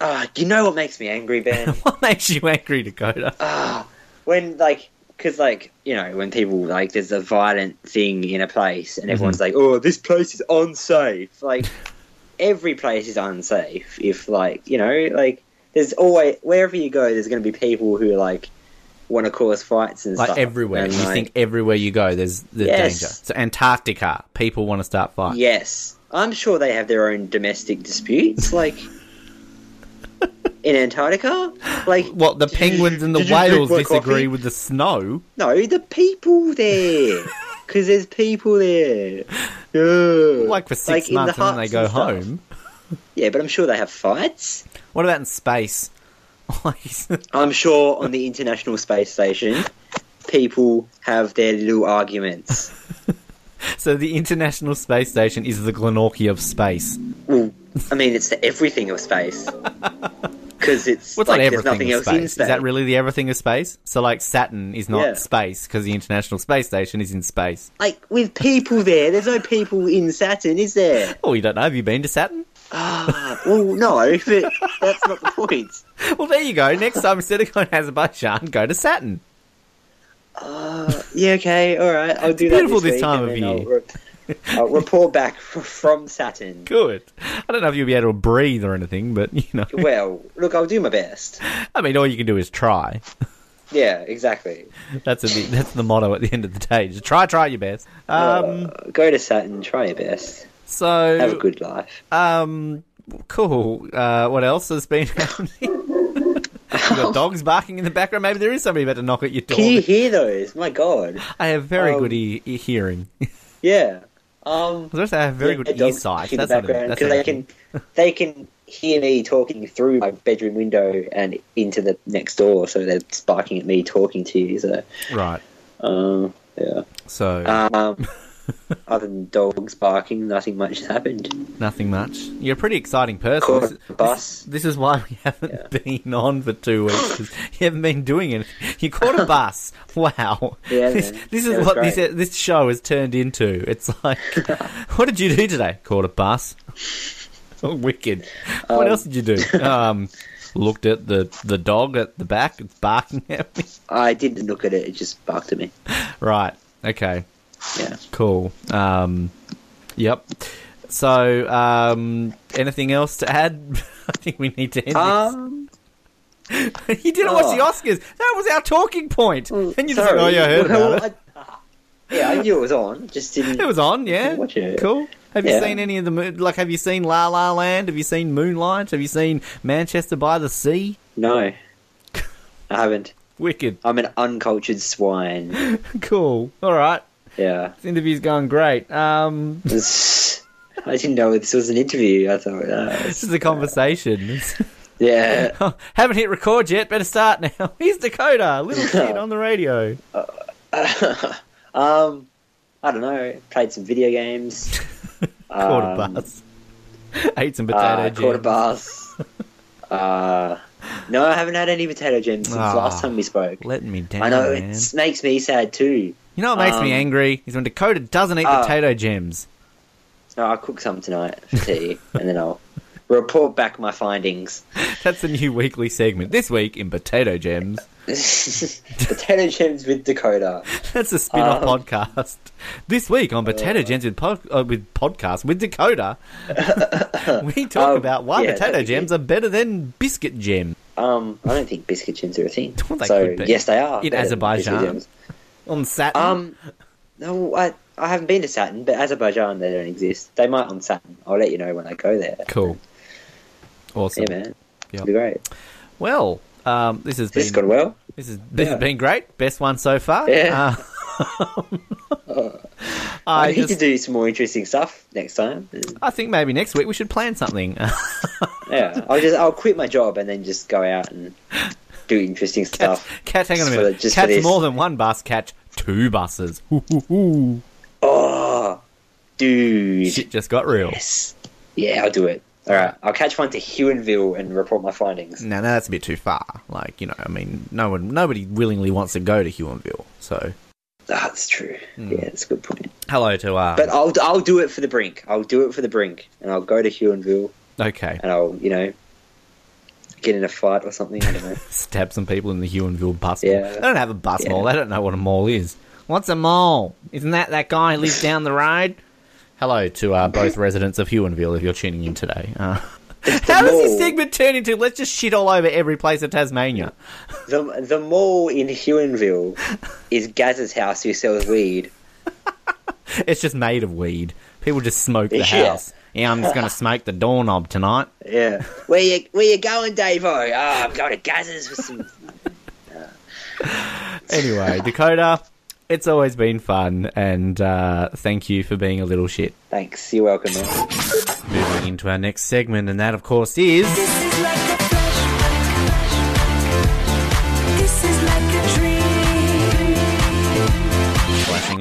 Ah, do you know what makes me angry, Ben? what makes you angry, Dakota? ah, when like, because like you know, when people like there's a violent thing in a place and everyone's Mm-hmm. like, "Oh, this place is unsafe." Like, every place is unsafe. If like you know, like there's always wherever you go, there's going to be people who like want to cause fights and Like stuff. everywhere. And, you like, think everywhere you go, there's the Yes. danger. So Antarctica, people want to start fights. Yes, I'm sure they have their own domestic disputes, like in Antarctica. Like What the did you- penguins and the did you drink whales disagree coffee? with the snow? No, the people there, because there's people there. Yeah. Like for six the months and then they go and home. Yeah, but I'm sure they have fights. What about in space? I'm sure on the International Space Station, people have their little arguments. so the International Space Station is the Glenorchy of space. Well, I mean, it's the everything of space. Because it's What's like not there's nothing of else space? in Is that really the everything of space? So like Saturn is not Yeah. space because the International Space Station is in space. Like with people there, there's no people in Saturn, is there? Oh, you don't know? Have you been to Saturn? Ah, well, no, but that's not the point. Well, there you go. Next time, instead of going to Azerbaijan, go to Saturn. Uh, yeah, okay, all right, I'll do that. beautiful this, this time of then I'll year. re- I'll report back from Saturn. Good. I don't know if you'll be able to breathe or anything, but you know, Well, look, I'll do my best. I mean, all you can do is try. Yeah, exactly. That's a, that's the motto at the end of the day. Just try, try your best. Um, Uh, go to Saturn, try your best, so have a good life. Um, cool. Uh, what else has been happening? you got dogs barking in the background. Maybe there is somebody about to knock at your door. Can you hear those? My God. I have very Um, good e- e- hearing. Yeah. Um, I was I have very yeah, good eyesight. in the That's not a- background because they can they can hear me talking through my bedroom window and into the next door, so they're barking at me talking to you. So, right. um, yeah. So Um, other than dogs barking, nothing much has happened. nothing much. You're a pretty exciting person. This, bus. this is why we haven't been on for two weeks 'cause you haven't been doing it. You caught a bus. Wow. Yeah, this, this is what this great. this show has turned into. It's like, what did you do today? Caught a bus. Oh, wicked. What Um, else did you do? Um, looked at the the dog at the back. It's barking at me. I didn't look at it; it just barked at me. Right. Okay. Yeah. Cool. Um, yep. So, um, anything else to add? I think we need to end Um, this. you didn't watch the oh. Oscars. That was our talking point. and you just sorry. like, oh yeah, I heard Well, about it. Yeah, I knew it was on. Just didn't. It was on, yeah. Watch it. Cool. Have you seen any of the like? Have you seen La La Land? Have you seen Moonlight? Have you seen Manchester by the Sea? No, I haven't. Wicked. I'm an uncultured swine. Cool. All right. Yeah. This interview's going great. Um, I didn't know this was an interview. I thought, uh, this is a conversation. yeah. Oh, haven't hit record yet. Better start now. Here's Dakota, little kid on the radio. um, I don't know. Played some video games. A Um, bus. Ate some potato Uh, caught a bus. uh, no, I haven't had any potato gems since Ah. last time we spoke. Letting me down, I know man. it makes me sad too. You know what makes me um, angry is when Dakota doesn't eat Ah. potato gems. No, I'll cook some tonight for tea, and then I'll report back my findings. That's the new weekly segment. This week in Potato Gems. potato gems with Dakota. That's a spin-off Um, podcast. This week on Potato Gems with, pod, uh, with podcast with Dakota, we talk Um, about why yeah, potato gems good. are better than biscuit gems. Um, I don't think biscuit gems are a thing. Well, they so yes, they are In Azerbaijan. On Saturn. Um, no, I I haven't been to Saturn, but Azerbaijan they don't exist. They might on Saturn. I'll let you know when I go there. cool. Awesome. Yeah, man. Yep. It'll be great. Well, um, this has This been gone well. This is this has been great. Best one so far. Yeah. Uh, I, I need just, to do some more interesting stuff next time. I think maybe next week we should plan something. Yeah, I'll just I'll quit my job and then just go out and do interesting stuff. catch, hang on a minute. the- just this. more than one bus. Catch two buses. Hoo, hoo, hoo. Oh, dude, Shit just got real. yes, yeah, I'll do it. All right, I'll catch one to Huonville and report my findings. No, no, that's a bit too far. Like you know, I mean, no one, nobody willingly wants to go to Huonville. So, that's true. Hmm. Yeah, that's a good point. hello to uh, But I'll I'll do it for the brink. I'll do it for the brink, and I'll go to Huonville okay, and I'll you know get in a fight or something. I don't know. stab some people in the Huonville bus mall. Yeah. They don't have a bus Yeah. mall. They don't know what a mall is. What's a mall? Isn't that that guy who lives down the road? Hello to uh, both residents of Huonville if you're tuning in today. Uh, how does this mall. segment turn into let's just shit all over every place in Tasmania? The the mall in Huonville is Gaz's house who sells weed. It's just made of weed. People just smoke the Yeah. house. Yeah, I'm just going to smoke the doorknob tonight. Yeah. Where you where you going, Davo? Oh, I'm going to Gaz's for some. Anyway, Dakota, it's always been fun, and uh, thank you for being a little shit. Thanks. You're welcome. Man. Moving into our next segment, and that, of course, is.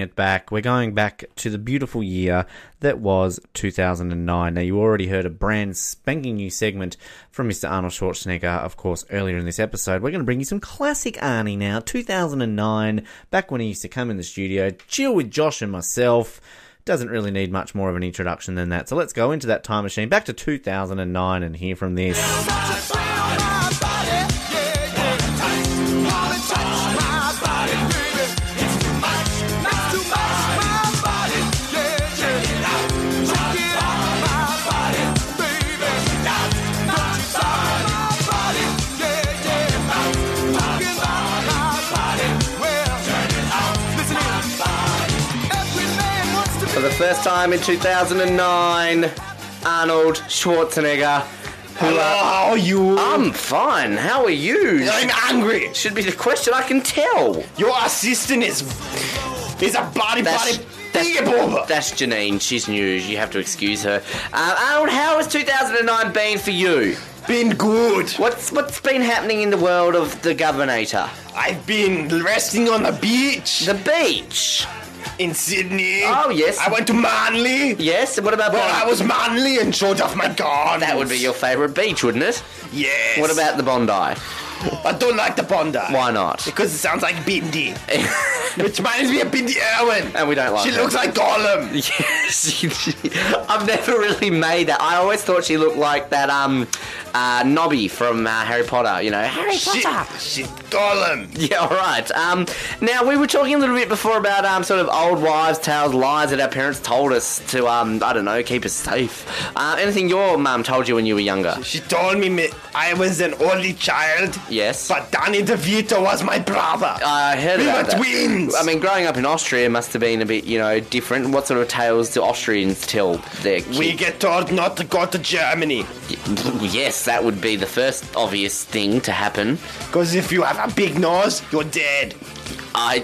It back. We're going back to the beautiful year that was 2009. Now, you already heard a brand spanking new segment from Mr. Arnold Schwarzenegger, of course, earlier in this episode. We're going to bring you some classic Arnie now. 2009, back when he used to come in the studio, chill with Josh and myself. Doesn't really need much more of an introduction than that. So let's go into that time machine back to 2009 and hear from this. First time in 2009, Arnold Schwarzenegger. Who, Hello, how are you? I'm fine. How are you? I'm angry. Should be the question. I can tell. Your assistant is is a body That's, body that's, that's Janine. She's new. You have to excuse her. Uh, Arnold, how has 2009 been for you? Been good. What's what's been happening in the world of the Governator? I've been resting on the beach The beach. In Sydney. Oh, yes. I went to Manly. Yes. and What about Well, I was manly and showed off my guns. That would be your favourite beach, wouldn't it? Yes. What about the Bondi? I don't like the Bondi. Why not? Because it sounds like Bindi. Which reminds me of Bindi Irwin. And we don't like She her. looks like Gollum. Yes, I've never really made that. I always thought she looked like that um uh, Dobby from uh, Harry Potter. You know, Harry She, Potter. she's Gollum. Yeah, all right. Um, now we were talking a little bit before about um, sort of old wives' tales, lies that our parents told us to um, I don't know, keep us safe. Uh, anything your mum told you when you were younger? She told me me- I was an only child. Yes. But Danny DeVito was my brother. I heard we about were that. twins. I mean, growing up in Austria must have been a bit, you know, different. What sort of tales do Austrians tell their kids? we get told not to go to Germany. yes, that would be the first obvious thing to happen. Because if you have a big nose, you're dead. I.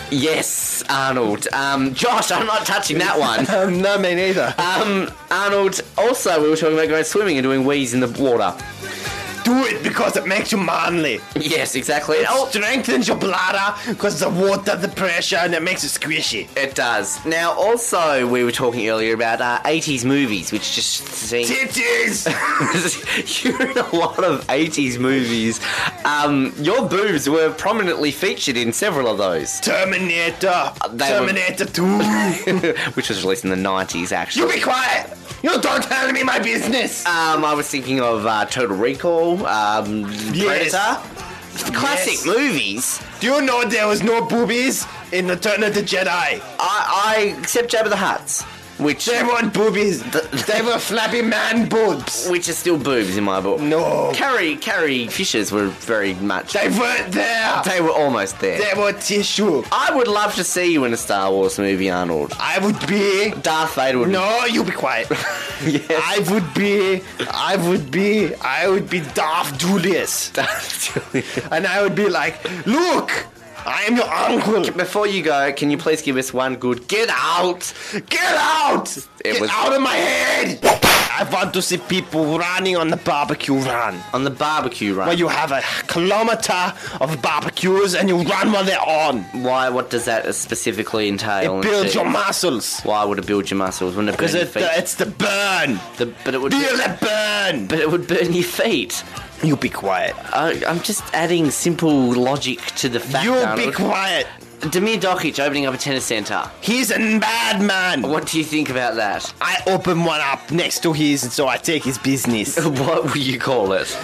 yes, Arnold. Um, Josh, I'm not touching that one. Um, no, me neither. Um, Arnold. Also, we were talking about going swimming and doing wheeze in the water. Do it because it makes you manly. Yes, exactly. It strengthens your bladder because the water, the pressure, and it makes it squishy. it does. Now, also, we were talking earlier about uh, 80s movies, which just seem. Titties! You're in a lot of 80s movies. Um, your boobs were prominently featured in several of those, Terminator. they were- Terminator 2. which was released in the 90s, actually. you be quiet! You don't tell me my business! Um, I was thinking of uh, Total Recall, um, Yes. Predator. Classic Yes. movies. Do you know there was no boobies in the Return of the Jedi? I, I except Jabba the Hutt's, which They weren't boobies. They were flappy man boobs. which are still boobs in my book. No. Carrie Carrie Fishers were very much. They weren't there. They were almost there. They were tissue. I would love to see you in a Star Wars movie, Arnold. I would be. Darth Vader would. No, you'll be quiet. Yes. I would be. I would be. I would be Darth Julius. Darth Julius. And I would be like, look, I am your uncle. Before you go, can you please give us one good get out? Get out! It Get was- out of my head! I want to see people running on the barbecue run. On the barbecue run. Where you have a kilometer of barbecues and you run while they're on. Why? What does that specifically entail? It builds your muscles. Why would it build your muscles? Wouldn't it burn Because your it, uh, feet? it's the burn. The- but it would. Feel it burn. But it would burn your feet. You be quiet. I, I'm just adding simple logic to the fact. You Arnold. be quiet. Damir Dokic opening up a tennis centre. He's a bad man. What do you think about that? I open one up next to his, and so I take his business. What will you call it?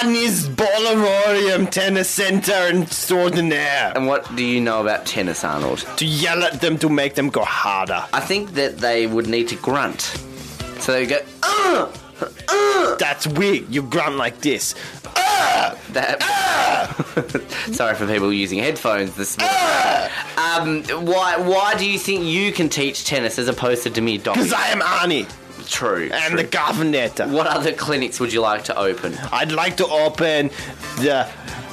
Anis Bolororium Tennis Center Extraordinaire. And what do you know about tennis, Arnold? To yell at them to make them go harder. I think that they would need to grunt. So they go, ah! Uh, That's weak. You grunt like this. that. Sorry for people using headphones this morning. Um, why, why do you think you can teach tennis as opposed to Damir Because? I am Arnie. True. I'm true. the governor. What other clinics would you like to open? I'd like to open the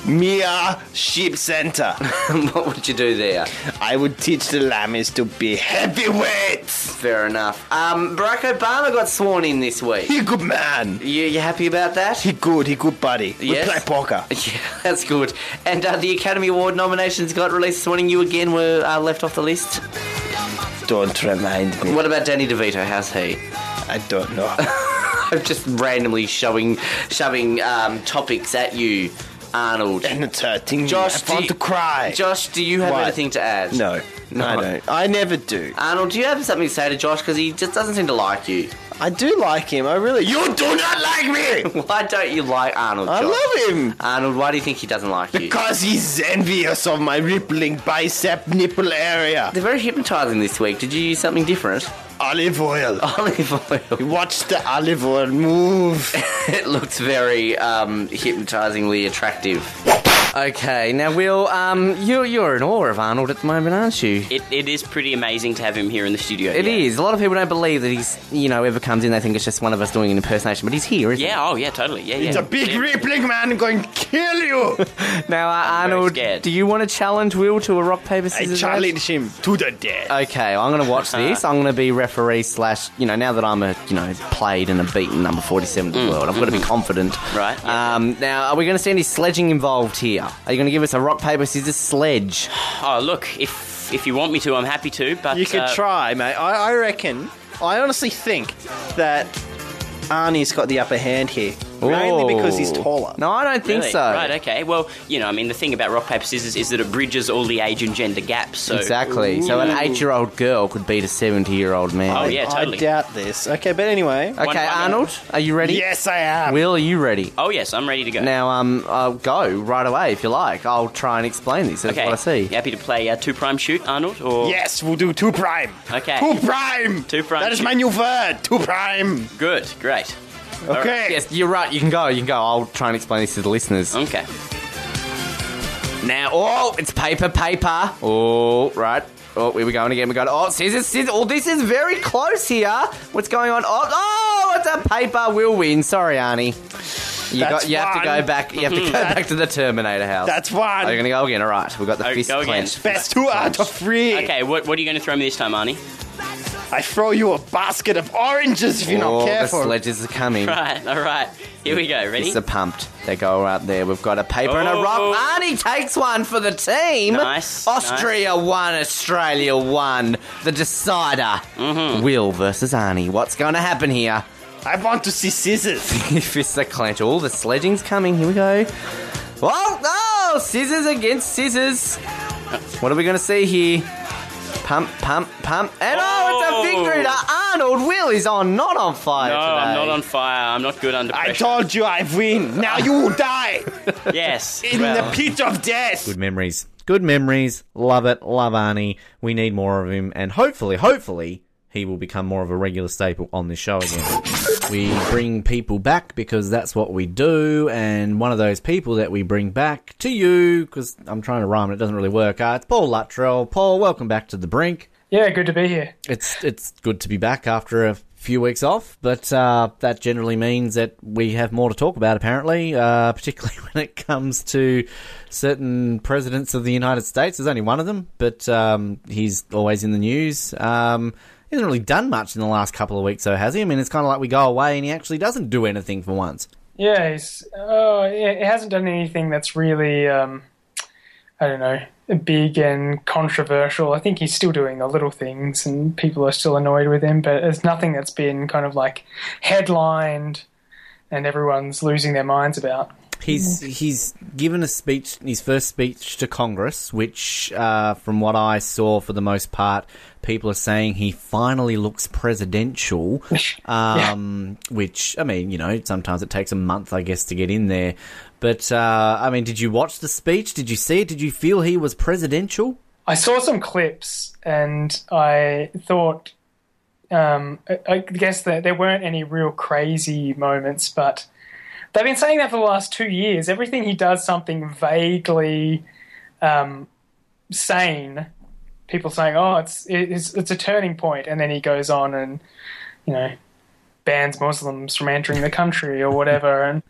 Mia Sheep Center. what would you do there? I would teach the lammies to be heavyweights. Fair enough. Um, Barack Obama got sworn in this week. He good man. You, you happy about that? He good. He good buddy. Yes. We play poker. Yeah, that's good. And uh, the Academy Award nominations got released this morning. You again were uh, left off the list. Don't remind me. What about Danny DeVito? How's he? I don't know. I'm just randomly shoving, shoving um, topics at you, Arnold. and it's hurting Josh, me. I want to cry. Josh, do you have What? anything to add? no, No. I don't. I never do. Arnold, do you have something to say to Josh? Because he just doesn't seem to like you. I do like him. I really. You do not like me. Why don't you like Arnold, I Josh? love him. Arnold, why do you think he doesn't like you? Because he's envious of my rippling bicep nipple area. They're very hypnotising this week. Did you use something different? Olive oil. Olive oil. Watch the olive oil move. it looks very um, hypnotisingly attractive. Okay, now Will, um, you're you're in awe of Arnold at the moment, aren't you? It, it is pretty amazing to have him here in the studio. It yeah. is. A lot of people don't believe that he's, you know, ever comes in. They think it's just one of us doing an impersonation, but he's here, isn't Yeah, oh yeah, totally. Yeah, It's yeah. a big Yeah. rippling man going to kill you. he? Now, uh, Arnold, do you want to challenge Will to a rock paper I scissors? match? challenge him to the death. Okay, I'm going to watch this. I'm going to be referee slash, you know, now that I'm a, you know, played and a beaten number 47 of the world, I've got to be confident. Right, yeah, Um, now, are we going to see any sledging involved here? Are you going to give us a rock paper scissors sledge? Oh, look, if if you want me to, I'm happy to. But You could uh, try, mate. I, I reckon. I honestly think that Arnie's got the upper hand here. Mainly because he's Oh. taller. No, I don't think Really? so. Right, okay. Well, you know, I mean, the thing about rock, paper, scissors is that it bridges all the age and gender gaps. So Exactly. So an eight-year-old girl could beat a seventy-year-old man. Oh, yeah, totally. I doubt this. Okay, but anyway. Okay, one- Arnold, are you ready? Yes, I am. Will, are you ready? Oh, yes, I'm ready to go. Now, um, I'll go right away if you like. I'll try and explain this. That's okay. what I see. You happy to play uh, two prime shoot, Arnold? Or Yes, we'll do two prime. Okay. Two prime. Two prime. That is my new word. Two prime. Good, great. Okay. Yes, you're right. You can go. You can go. I'll try and explain this to the listeners. Okay. Now, oh, it's paper, paper. Oh, right. Oh, here we go again. We got oh, scissors, scissors. Oh, this is very close here. What's going on? Oh, oh, it's a paper. We'll win. Sorry, Arnie. You That's got. You have to fine. go back. You have to go back to the Terminator house. That's one. Are you gonna go again? All right. We got the Oh, fist go again. clenched. Best two out of three. Okay, what, what are you going to throw me this time, Arnie? I throw you a basket of oranges if you're oh, not the careful. sledges are coming. Right, all right. Here we go. Ready? It's a pumped. They go right there. We've got a paper and a Oh. rock. Arnie takes one for the team. Nice, Austria won. Australia won. The decider. Mm-hmm. Will versus Arnie. What's going to happen here? I want to see scissors. Fists are clenched. All the sledging's coming. Here we go. Oh, oh, scissors against scissors. What are we going to see here? Pump, pump, pump. And oh, it's a Oh. victory to Arnold. Will is on, not on fire no, today. I'm not on fire. I'm not good under pressure. I told you I win. Now you will die yes. in well, the pit of death. Good memories. Good memories. Love it. Love Arnie. We need more of him. And hopefully, hopefully, he will become more of a regular staple on this show again. We bring people back because that's what we do. And one of those people that we bring back to you, because I'm trying to rhyme and it doesn't really work, uh, it's Paul Luttrell. Paul, welcome back to The Brink. Yeah, good to be here. It's it's good to be back after a few weeks off, but uh, that generally means that we have more to talk about. Apparently, uh, particularly when it comes to certain presidents of the United States. There's only one of them, but um, he's always in the news. Um, he hasn't really done much in the last couple of weeks, though, has he? I mean, it's kind of like we go away and he actually doesn't do anything for once. Yeah, he's, oh, it hasn't done anything that's really, um, I don't know, big and controversial. I think he's still doing the little things and people are still annoyed with him, but it's nothing that's been kind of like headlined and everyone's losing their minds about. He's he's given a speech, his first speech to Congress, which, uh, from what I saw, for the most part, people are saying he finally looks presidential. Um, Which I mean, you know, sometimes it takes a month, I guess, to get in there. But uh, I mean, did you watch the speech? Did you see it? Did you feel he was presidential? I saw some clips and I thought, um, I, I guess that there weren't any real crazy moments, but they've been saying that for the last two years. Everything he does something vaguely um, sane. People saying, "Oh, it's it's it's a turning point," and then he goes on and you know bans Muslims from entering the country or whatever. and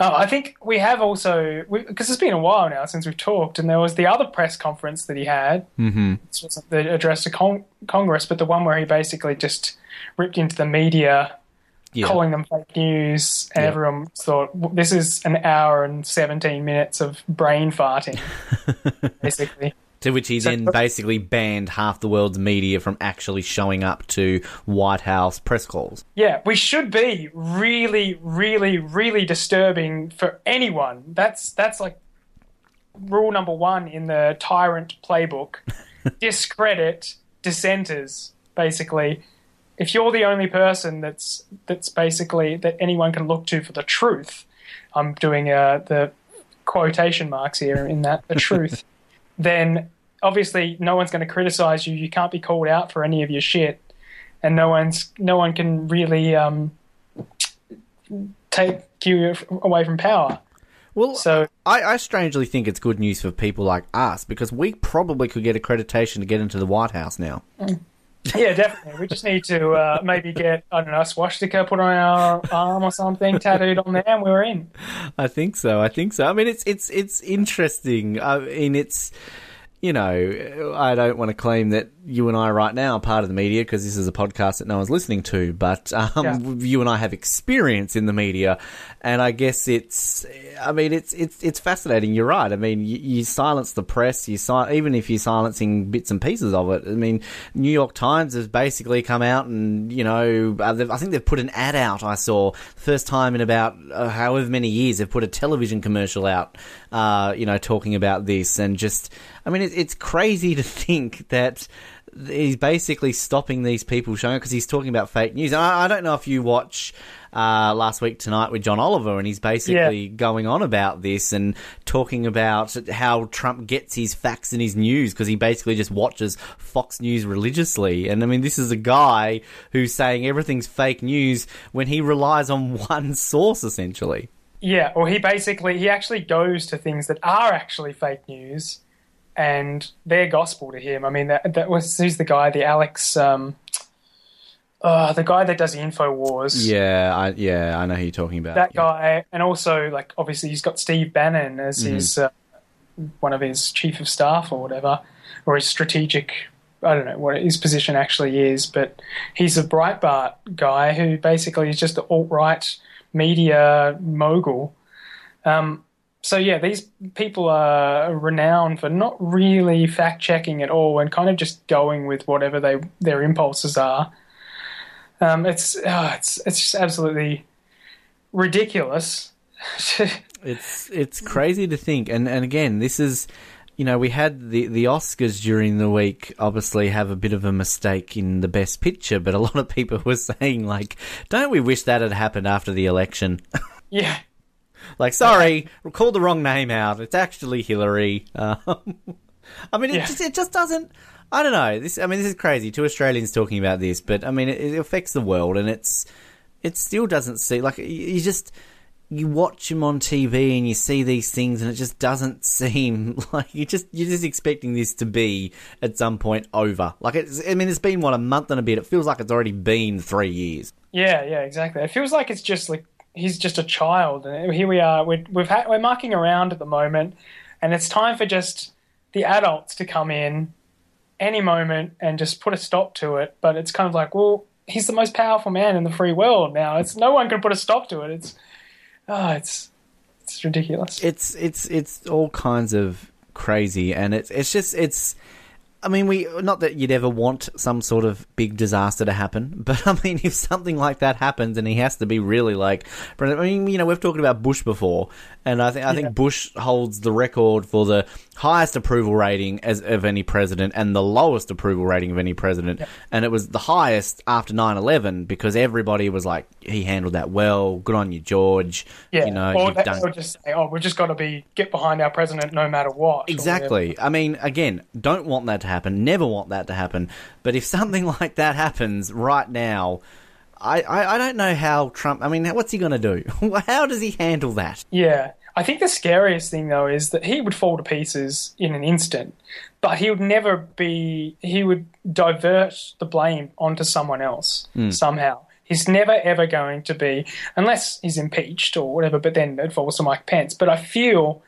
uh, I think we have also because it's been a while now since we've talked, and there was the other press conference that he had, Mm-hmm. This wasn't the address to con- Congress, but the one where he basically just ripped into the media, Yeah. calling them fake news, and Yeah. everyone thought "W- this is an hour and seventeen minutes of brain farting, basically. To which he then basically banned half the world's media from actually showing up to White House press calls. Yeah, we should be really, really, really disturbing for anyone. That's that's like rule number one in the tyrant playbook. Discredit dissenters, basically. If you're the only person that's that's basically that anyone can look to for the truth, I'm doing uh, the quotation marks here in that the truth, then obviously no one's going to criticize you. You can't be called out for any of your shit and no one's no one can really um, take you away from power. Well, so I, I strangely think it's good news for people like us because we probably could get accreditation to get into the White House now. Yeah, definitely. We just need to uh, maybe get I don't know a swastika put on our arm or something tattooed on there, and we're in. I think so. I think so. I mean, it's it's it's interesting. I mean, it's you know, I don't want to claim that you and I right now are part of the media because this is a podcast that no one's listening to. But um, Yeah. you and I have experience in the media, and I guess it's. I mean, it's it's it's fascinating. You're right. I mean, you, you silence the press. You si- even if you're silencing bits and pieces of it. I mean, New York Times has basically come out and you know, uh, I think they've put an ad out. I saw first time in about uh, however many years they've put a television commercial out. Uh, you know, talking about this and just. I mean, it, it's crazy to think that he's basically stopping these people showing because he's talking about fake news. And I, I don't know if you watch uh, last week tonight with John Oliver, and he's basically going on about this and talking about how Trump gets his facts and his news because he basically just watches Fox News religiously. And I mean, this is a guy who's saying everything's fake news when he relies on one source essentially. Yeah, well, he basically he actually goes to things that are actually fake news, and they're gospel to him. I mean, that that was who's the guy, the Alex, um, uh, the guy that does the Info Wars. Yeah, I, yeah, I know who you're talking about. that guy, and also like obviously he's got Steve Bannon as Mhm. his uh, one of his chief of staff or whatever, or his strategic. I don't know what his position actually is, but he's a Breitbart guy who basically is just an alt right media mogul. Um, so yeah, these people are renowned for not really fact checking at all and kind of just going with whatever they their impulses are. Um, it's oh, it's it's just absolutely ridiculous. it's it's crazy to think and and again this is you know we had the the oscars during the week obviously have a bit of a mistake in the best picture but a lot of people were saying like don't we wish that had happened after the election yeah, like sorry we called the wrong name out it's actually hillary um, i mean it, Yeah. just, it just doesn't i don't know this i mean this is crazy two australians talking about this but i mean it, it affects the world and it's it still doesn't see like you- you just you watch him on TV and you see these things and it just doesn't seem like you just you're just expecting this to be at some point over. Like it's I mean it's been what a month and a bit. It feels like it's already been 3 years. yeah, yeah, exactly. It feels like it's just like he's just a child, and here we are. We're, we've had, we're mucking around at the moment, and it's time for just the adults to come in any moment and just put a stop to it. But it's kind of like, well, he's the most powerful man in the free world now. It's no one can put a stop to it. It's oh, it's it's ridiculous. It's it's it's all kinds of crazy and it's it's just it's I mean, we not that you'd ever want some sort of big disaster to happen, but I mean, if something like that happens and he has to be really like, I mean, you know, we've talked about Bush before, and I think I think Bush holds the record for the highest approval rating as of any president and the lowest approval rating of any president, and it was the highest after 9-11 because everybody was like, he handled that well, good on you, George. Yeah, you know, or they done will just say, "Oh, we've just got to be get behind our president no matter what." Exactly. I mean, again, don't want that to happen. Never want that to happen. But if something like that happens right now, I, I, I don't know how Trump. I mean, what's he going to do? how does he handle that? Yeah. I think the scariest thing though is that he would fall to pieces in an instant, but he would never be. He would divert the blame onto someone else hmm. somehow. He's never ever going to be, unless he's impeached or whatever. But then it falls to Mike Pence. But I feel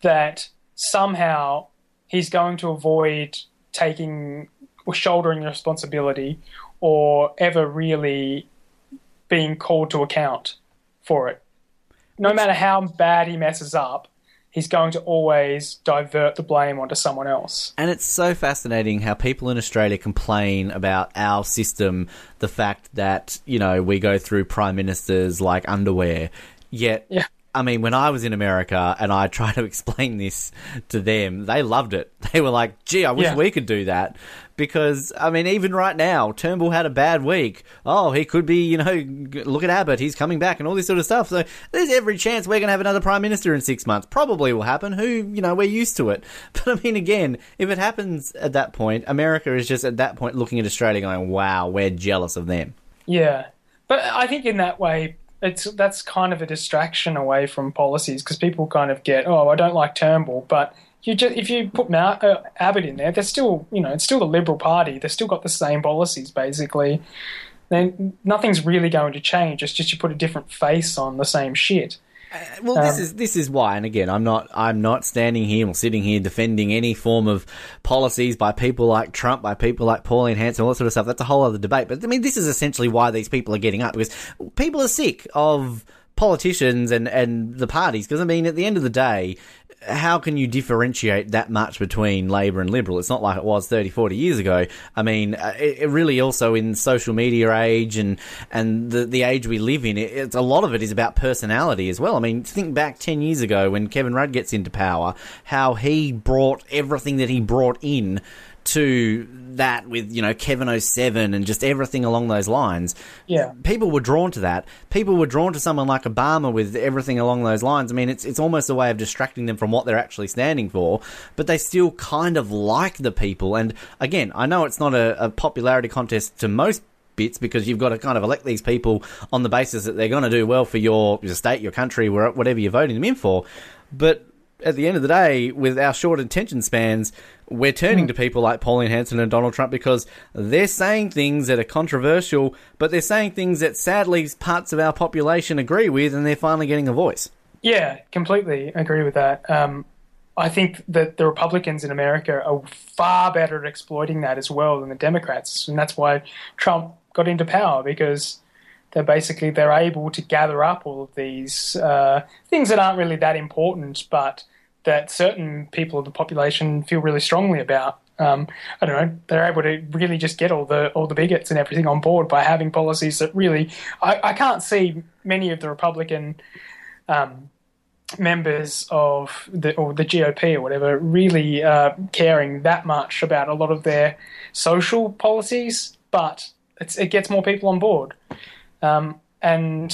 that somehow he's going to avoid taking or shouldering responsibility or ever really being called to account for it. No matter how bad he messes up, he's going to always divert the blame onto someone else. And it's so fascinating how people in Australia complain about our system, the fact that, you know, we go through prime ministers like underwear. Yet, Yeah. I mean, when I was in America and I tried to explain this to them, they loved it. They were like, gee, I wish Yeah. we could do that. Because, I mean, even right now, Turnbull had a bad week. Oh, he could be, you know, look at Abbott, he's coming back and all this sort of stuff. So there's every chance we're going to have another Prime Minister in six months. Probably will happen. Who, you know, we're used to it. But I mean, again, if it happens at that point, America is just at that point looking at Australia going, wow, we're jealous of them. Yeah, but I think in that way, it's that's kind of a distraction away from policies because people kind of get, oh, I don't like Turnbull, but you just if you put uh, Abbott in there, they're still, you know, it's still the Liberal Party. They've still got the same policies basically. Then nothing's really going to change. It's just you put a different face on the same shit. Well, this Um, is this is why, and again, I'm not I'm not standing here or sitting here defending any form of policies by people like Trump, by people like Pauline Hanson, all that sort of stuff. That's a whole other debate. But I mean, this is essentially why these people are getting up because people are sick of politicians and and the parties. Because I mean, at the end of the day. How can you differentiate that much between Labor and Liberal? It's not like it was 30, 40 years ago. I mean, uh, it, it really also in social media age and and the the age we live in, it, it's a lot of it is about personality as well. I mean, think back ten years ago when Kevin Rudd gets into power, how he brought everything that he brought in to that with you know Kevin 07 and just everything along those lines. Yeah. People were drawn to that. People were drawn to someone like Obama with everything along those lines. I mean, it's it's almost a way of distracting them from what they're actually standing for, but they still kind of like the people. And again, I know it's not a, a popularity contest to most bits because you've got to kind of elect these people on the basis that they're going to do well for your, your state, your country, whatever you're voting them in for. But at the end of the day, with our short attention spans, we're turning to people like Pauline Hanson and Donald Trump because they're saying things that are controversial, but they're saying things that sadly parts of our population agree with, and they're finally getting a voice. Yeah, completely agree with that. Um, I think that the Republicans in America are far better at exploiting that as well than the Democrats, and that's why Trump got into power because they're basically they're able to gather up all of these uh, things that aren't really that important, but that certain people of the population feel really strongly about. Um, I don't know. They're able to really just get all the all the bigots and everything on board by having policies that really. I, I can't see many of the Republican um, members of the or the GOP or whatever really uh, caring that much about a lot of their social policies, but it gets more people on board. Um, and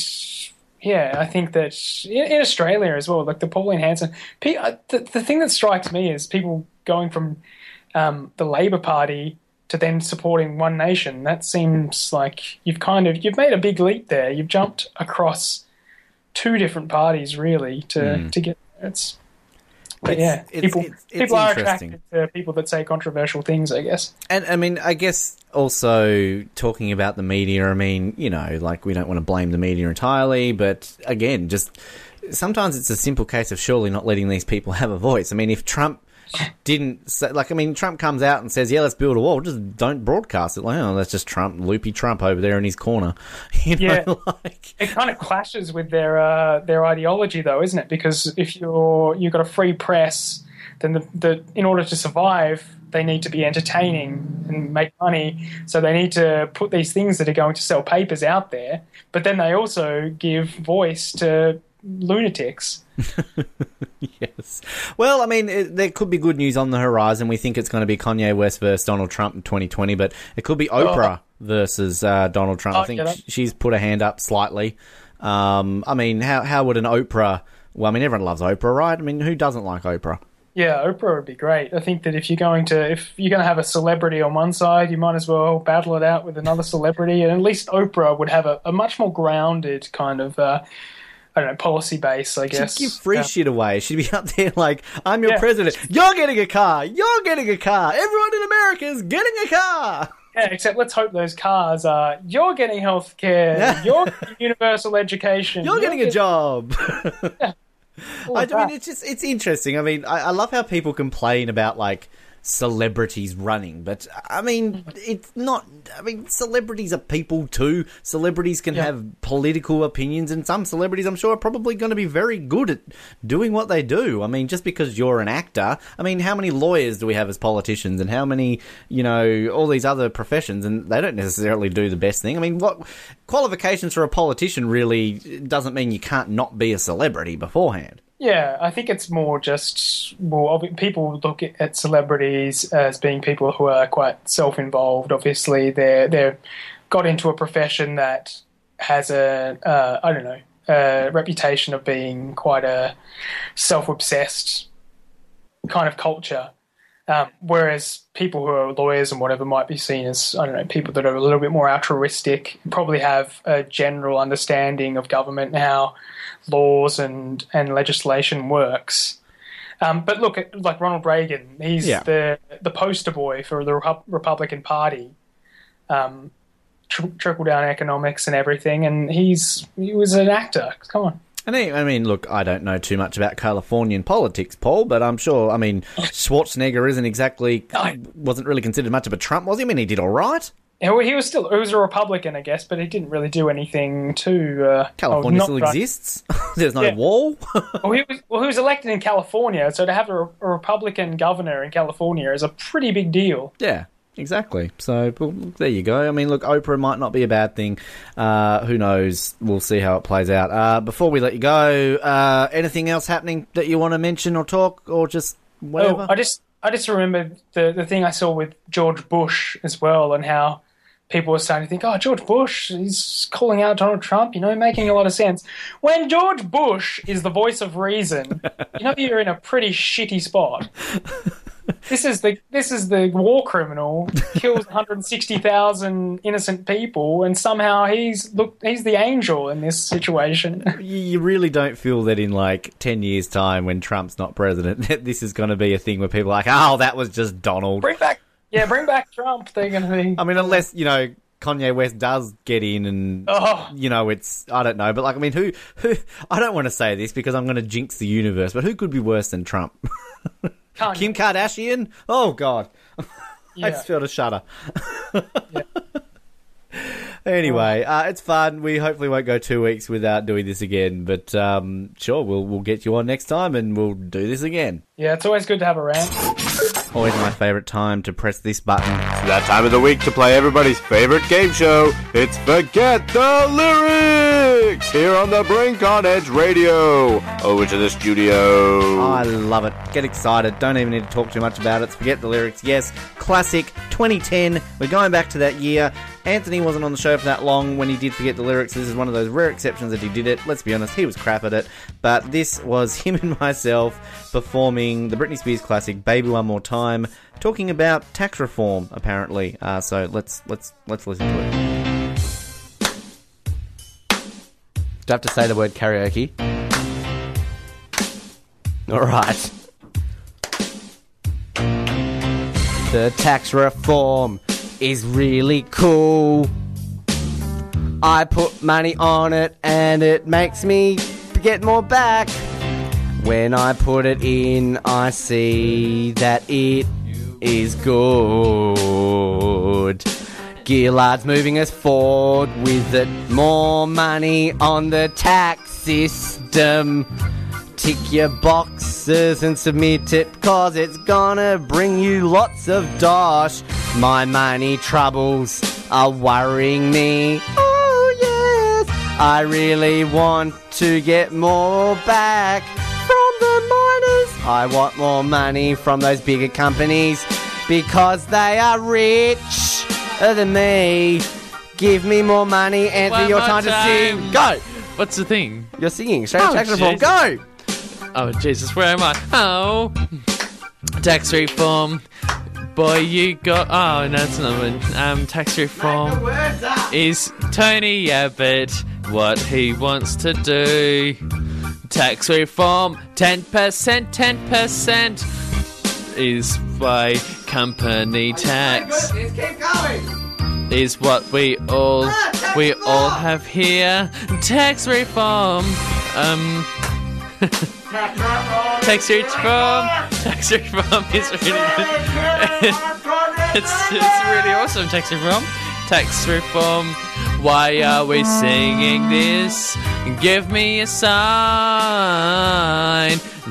yeah, I think that in, in Australia as well, like the Pauline Hanson, uh, the, the thing that strikes me is people going from um, the Labor Party to then supporting One Nation. That seems like you've kind of you've made a big leap there. You've jumped across two different parties really to to get it's. It's- yeah, it's- people it's- people are interesting. attracted to people that say controversial things. I guess. And I mean, I guess also talking about the media, I mean, you know, like we don't want to blame the media entirely, but again, just sometimes it's a simple case of surely not letting these people have a voice. I mean, if Trump didn't say, like, I mean, Trump comes out and says, yeah, let's build a wall, just don't broadcast it. Like, oh, that's just Trump, loopy Trump over there in his corner. You know, Yeah. like, It kind of clashes with their uh, their ideology, though, isn't it? Because if you're you've got a free press then the, the in order to survive, they need to be entertaining and make money. So they need to put these things that are going to sell papers out there. But then they also give voice to lunatics. yes. Well, I mean, it, there could be good news on the horizon. We think it's going to be Kanye West versus Donald Trump in 2020, but it could be Oprah versus uh, Donald Trump. Oh, I think yeah, she's put her hand up slightly. Um, I mean, how how would an Oprah? Well, I mean, everyone loves Oprah, right? I mean, who doesn't like Oprah? Yeah, Oprah would be great. I think that if you're going to if you're going to have a celebrity on one side, you might as well battle it out with another celebrity, and at least Oprah would have a, a much more grounded kind of uh, I don't know policy base. I guess. She'd give free Yeah. shit away. She'd be up there like, "I'm your Yeah. president. You're getting a car. You're getting a car. Everyone in America is getting a car." Yeah, except let's hope those cars are you're getting health care, you're getting universal education, You're getting a job. I, I mean, it's just it's interesting. I mean, I, I love how people complain about like celebrities running, but I mean, it's not. I mean, celebrities are people too. Celebrities can Yeah. have political opinions, and some celebrities, I'm sure, are probably going to be very good at doing what they do. I mean, just because you're an actor, I mean, how many lawyers do we have as politicians, and how many, you know, all these other professions, and they don't necessarily do the best thing. I mean, what qualifications for a politician really doesn't mean you can't not be a celebrity beforehand. Yeah, I think it's more just well, people look at- at celebrities as being people who are quite self-involved. Obviously, they're they're got into a profession that has a uh, I don't know a reputation of being quite a self-obsessed kind of culture. Um, whereas people who are lawyers and whatever might be seen as I don't know people that are a little bit more altruistic, probably have a general understanding of government and how laws and and legislation works. Um, but look at like Ronald Reagan, he's Yeah. the the poster boy for the Repu- Republican Party. Um, tr- trickle down economics and everything, and he's he was an actor. Come on. I mean, I mean, look, I don't know too much about Californian politics, Paul, but I'm sure. I mean, Schwarzenegger isn't exactly wasn't really considered much of a Trump, was he? I mean, he did all right. Yeah, he was still he was a Republican, I guess, but he didn't really do anything to uh, California oh, still not run- exists. There's no Yeah. wall. well, he was well, he was elected in California, so to have a, a Republican governor in California is a pretty big deal. yeah, exactly. So well, there you go. I mean, look, Oprah might not be a bad thing. Uh, who knows? We'll see how it plays out. Uh, before we let you go, uh, anything else happening that you want to mention or talk, or just whatever? Oh, I just I just remembered the the thing I saw with George Bush as well, and how people were starting to think, oh, George Bush, he's calling out Donald Trump, you know, making a lot of sense. When George Bush is the voice of reason, you know you're in a pretty shitty spot. This is the this is the war criminal kills 160,000 innocent people, and somehow he's look he's the angel in this situation. you really don't feel that in like 10 years' time when Trump's not president, that this is going to be a thing where people are like, oh, that was just Donald. bring back yeah, bring back Trump. They're going to be. I mean, unless, you know, Kanye West does get in and, Oh. you know, it's, I don't know. But like, I mean, who, who, I don't want to say this because I'm going to jinx the universe, but who could be worse than Trump? Kanye. Kim Kardashian? Oh, God. I just feel a shudder. Anyway, uh, it's fun. We hopefully won't go two weeks without doing this again, but um, sure, we'll we'll get you on next time and we'll do this again. Yeah, it's always good to have a rant. Always my favourite time to press this button. It's That time of the week to play everybody's favorite game show. It's Forget the Lyrics here on the Brink on Edge Radio. Over to the studio. I love it. Get excited. Don't even need to talk too much about it. Forget the lyrics. Yes, classic 2010. We're going back to that year. Anthony wasn't on the show for that long when he did forget the lyrics. This is one of those rare exceptions that he did it. Let's be honest, he was crap at it. But this was him and myself performing the Britney Spears classic "Baby One More Time," talking about tax reform. Apparently, uh, so let's let's let's listen to it. Do I have to say the word karaoke? All right. The tax reform is really cool. I put money on it and it makes me get more back. When I put it in, I see that it is good. Gillard's moving us forward with it. More money on the tax system. tick your boxes and submit it, cause it's gonna bring you lots of dosh. My money troubles are worrying me. Oh, yes. I really want to get more back from the miners. I want more money from those bigger companies because they are rich than me. Give me more money, Anthony. One your more time, to time. sing. Go. What's the thing? You're singing. Straight Oh, tax reform. Go. Oh Jesus, where am I? Oh, tax reform. Boy, you got. Oh, no, it's another one. Um, tax reform is Tony Abbott what he wants to do. Tax reform, ten percent, ten percent is by company tax. Is what we all we all have here. Tax reform. Um. Tax reform. Tax reform is really it's, it's really awesome. Tax reform. Tax reform. Why are we singing this? Give me a sign.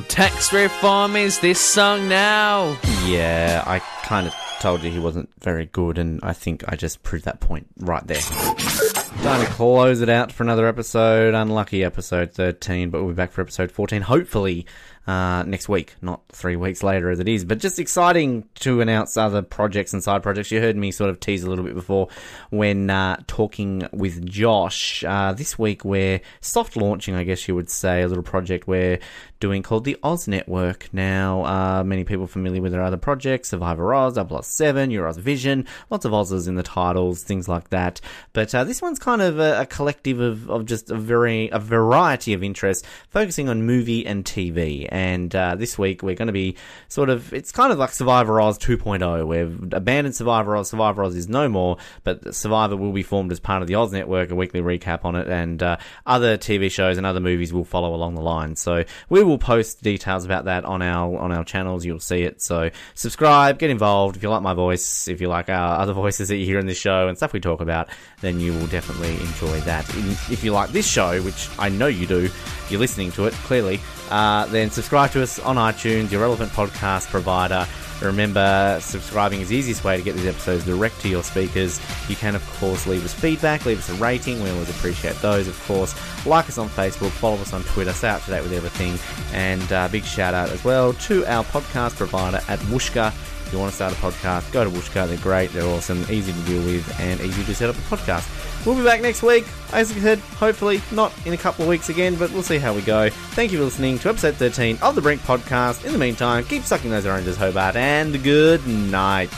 Tax reform is this song now. Yeah, I kind of told you he wasn't very good, and I think I just proved that point right there. Time to close it out for another episode. Unlucky episode 13, but we'll be back for episode 14, hopefully uh, next week, not three weeks later as it is. But just exciting to announce other projects and side projects. You heard me sort of tease a little bit before when uh, talking with Josh. Uh, this week we're soft launching, I guess you would say, a little project we're doing called the Oz Network. Now, uh, many people familiar with our other projects, Survivor Oz, Oz 7, Euros Vision, lots of Oz's in the titles, things like that. But uh, this one's kind of a, a collective of, of just a very a variety of interests, focusing on movie and TV. And uh, this week we're going to be sort of it's kind of like Survivor Oz 2.0. We've abandoned Survivor Oz. Survivor Oz is no more, but Survivor will be formed as part of the Oz Network, a weekly recap on it, and uh, other TV shows and other movies will follow along the line. So we will post details about that on our on our channels. You'll see it. So subscribe, get involved. If you like my voice, if you like our other voices that you hear in this show and stuff we talk about, then you will definitely enjoy that. If you like this show, which I know you do, you're listening to it clearly. Uh, then subscribe to us on iTunes, your relevant podcast provider. Remember, subscribing is the easiest way to get these episodes direct to your speakers. You can, of course, leave us feedback, leave us a rating. We always appreciate those, of course. Like us on Facebook, follow us on Twitter, stay up to date with everything. And uh, big shout out as well to our podcast provider at Whooshkaa. If you want to start a podcast, go to Whooshkaa. They're great, they're awesome, easy to deal with, and easy to set up a podcast. We'll be back next week. As I said, hopefully not in a couple of weeks again, but we'll see how we go. Thank you for listening to episode 13 of the Brink Podcast. In the meantime, keep sucking those oranges, Hobart, and good night.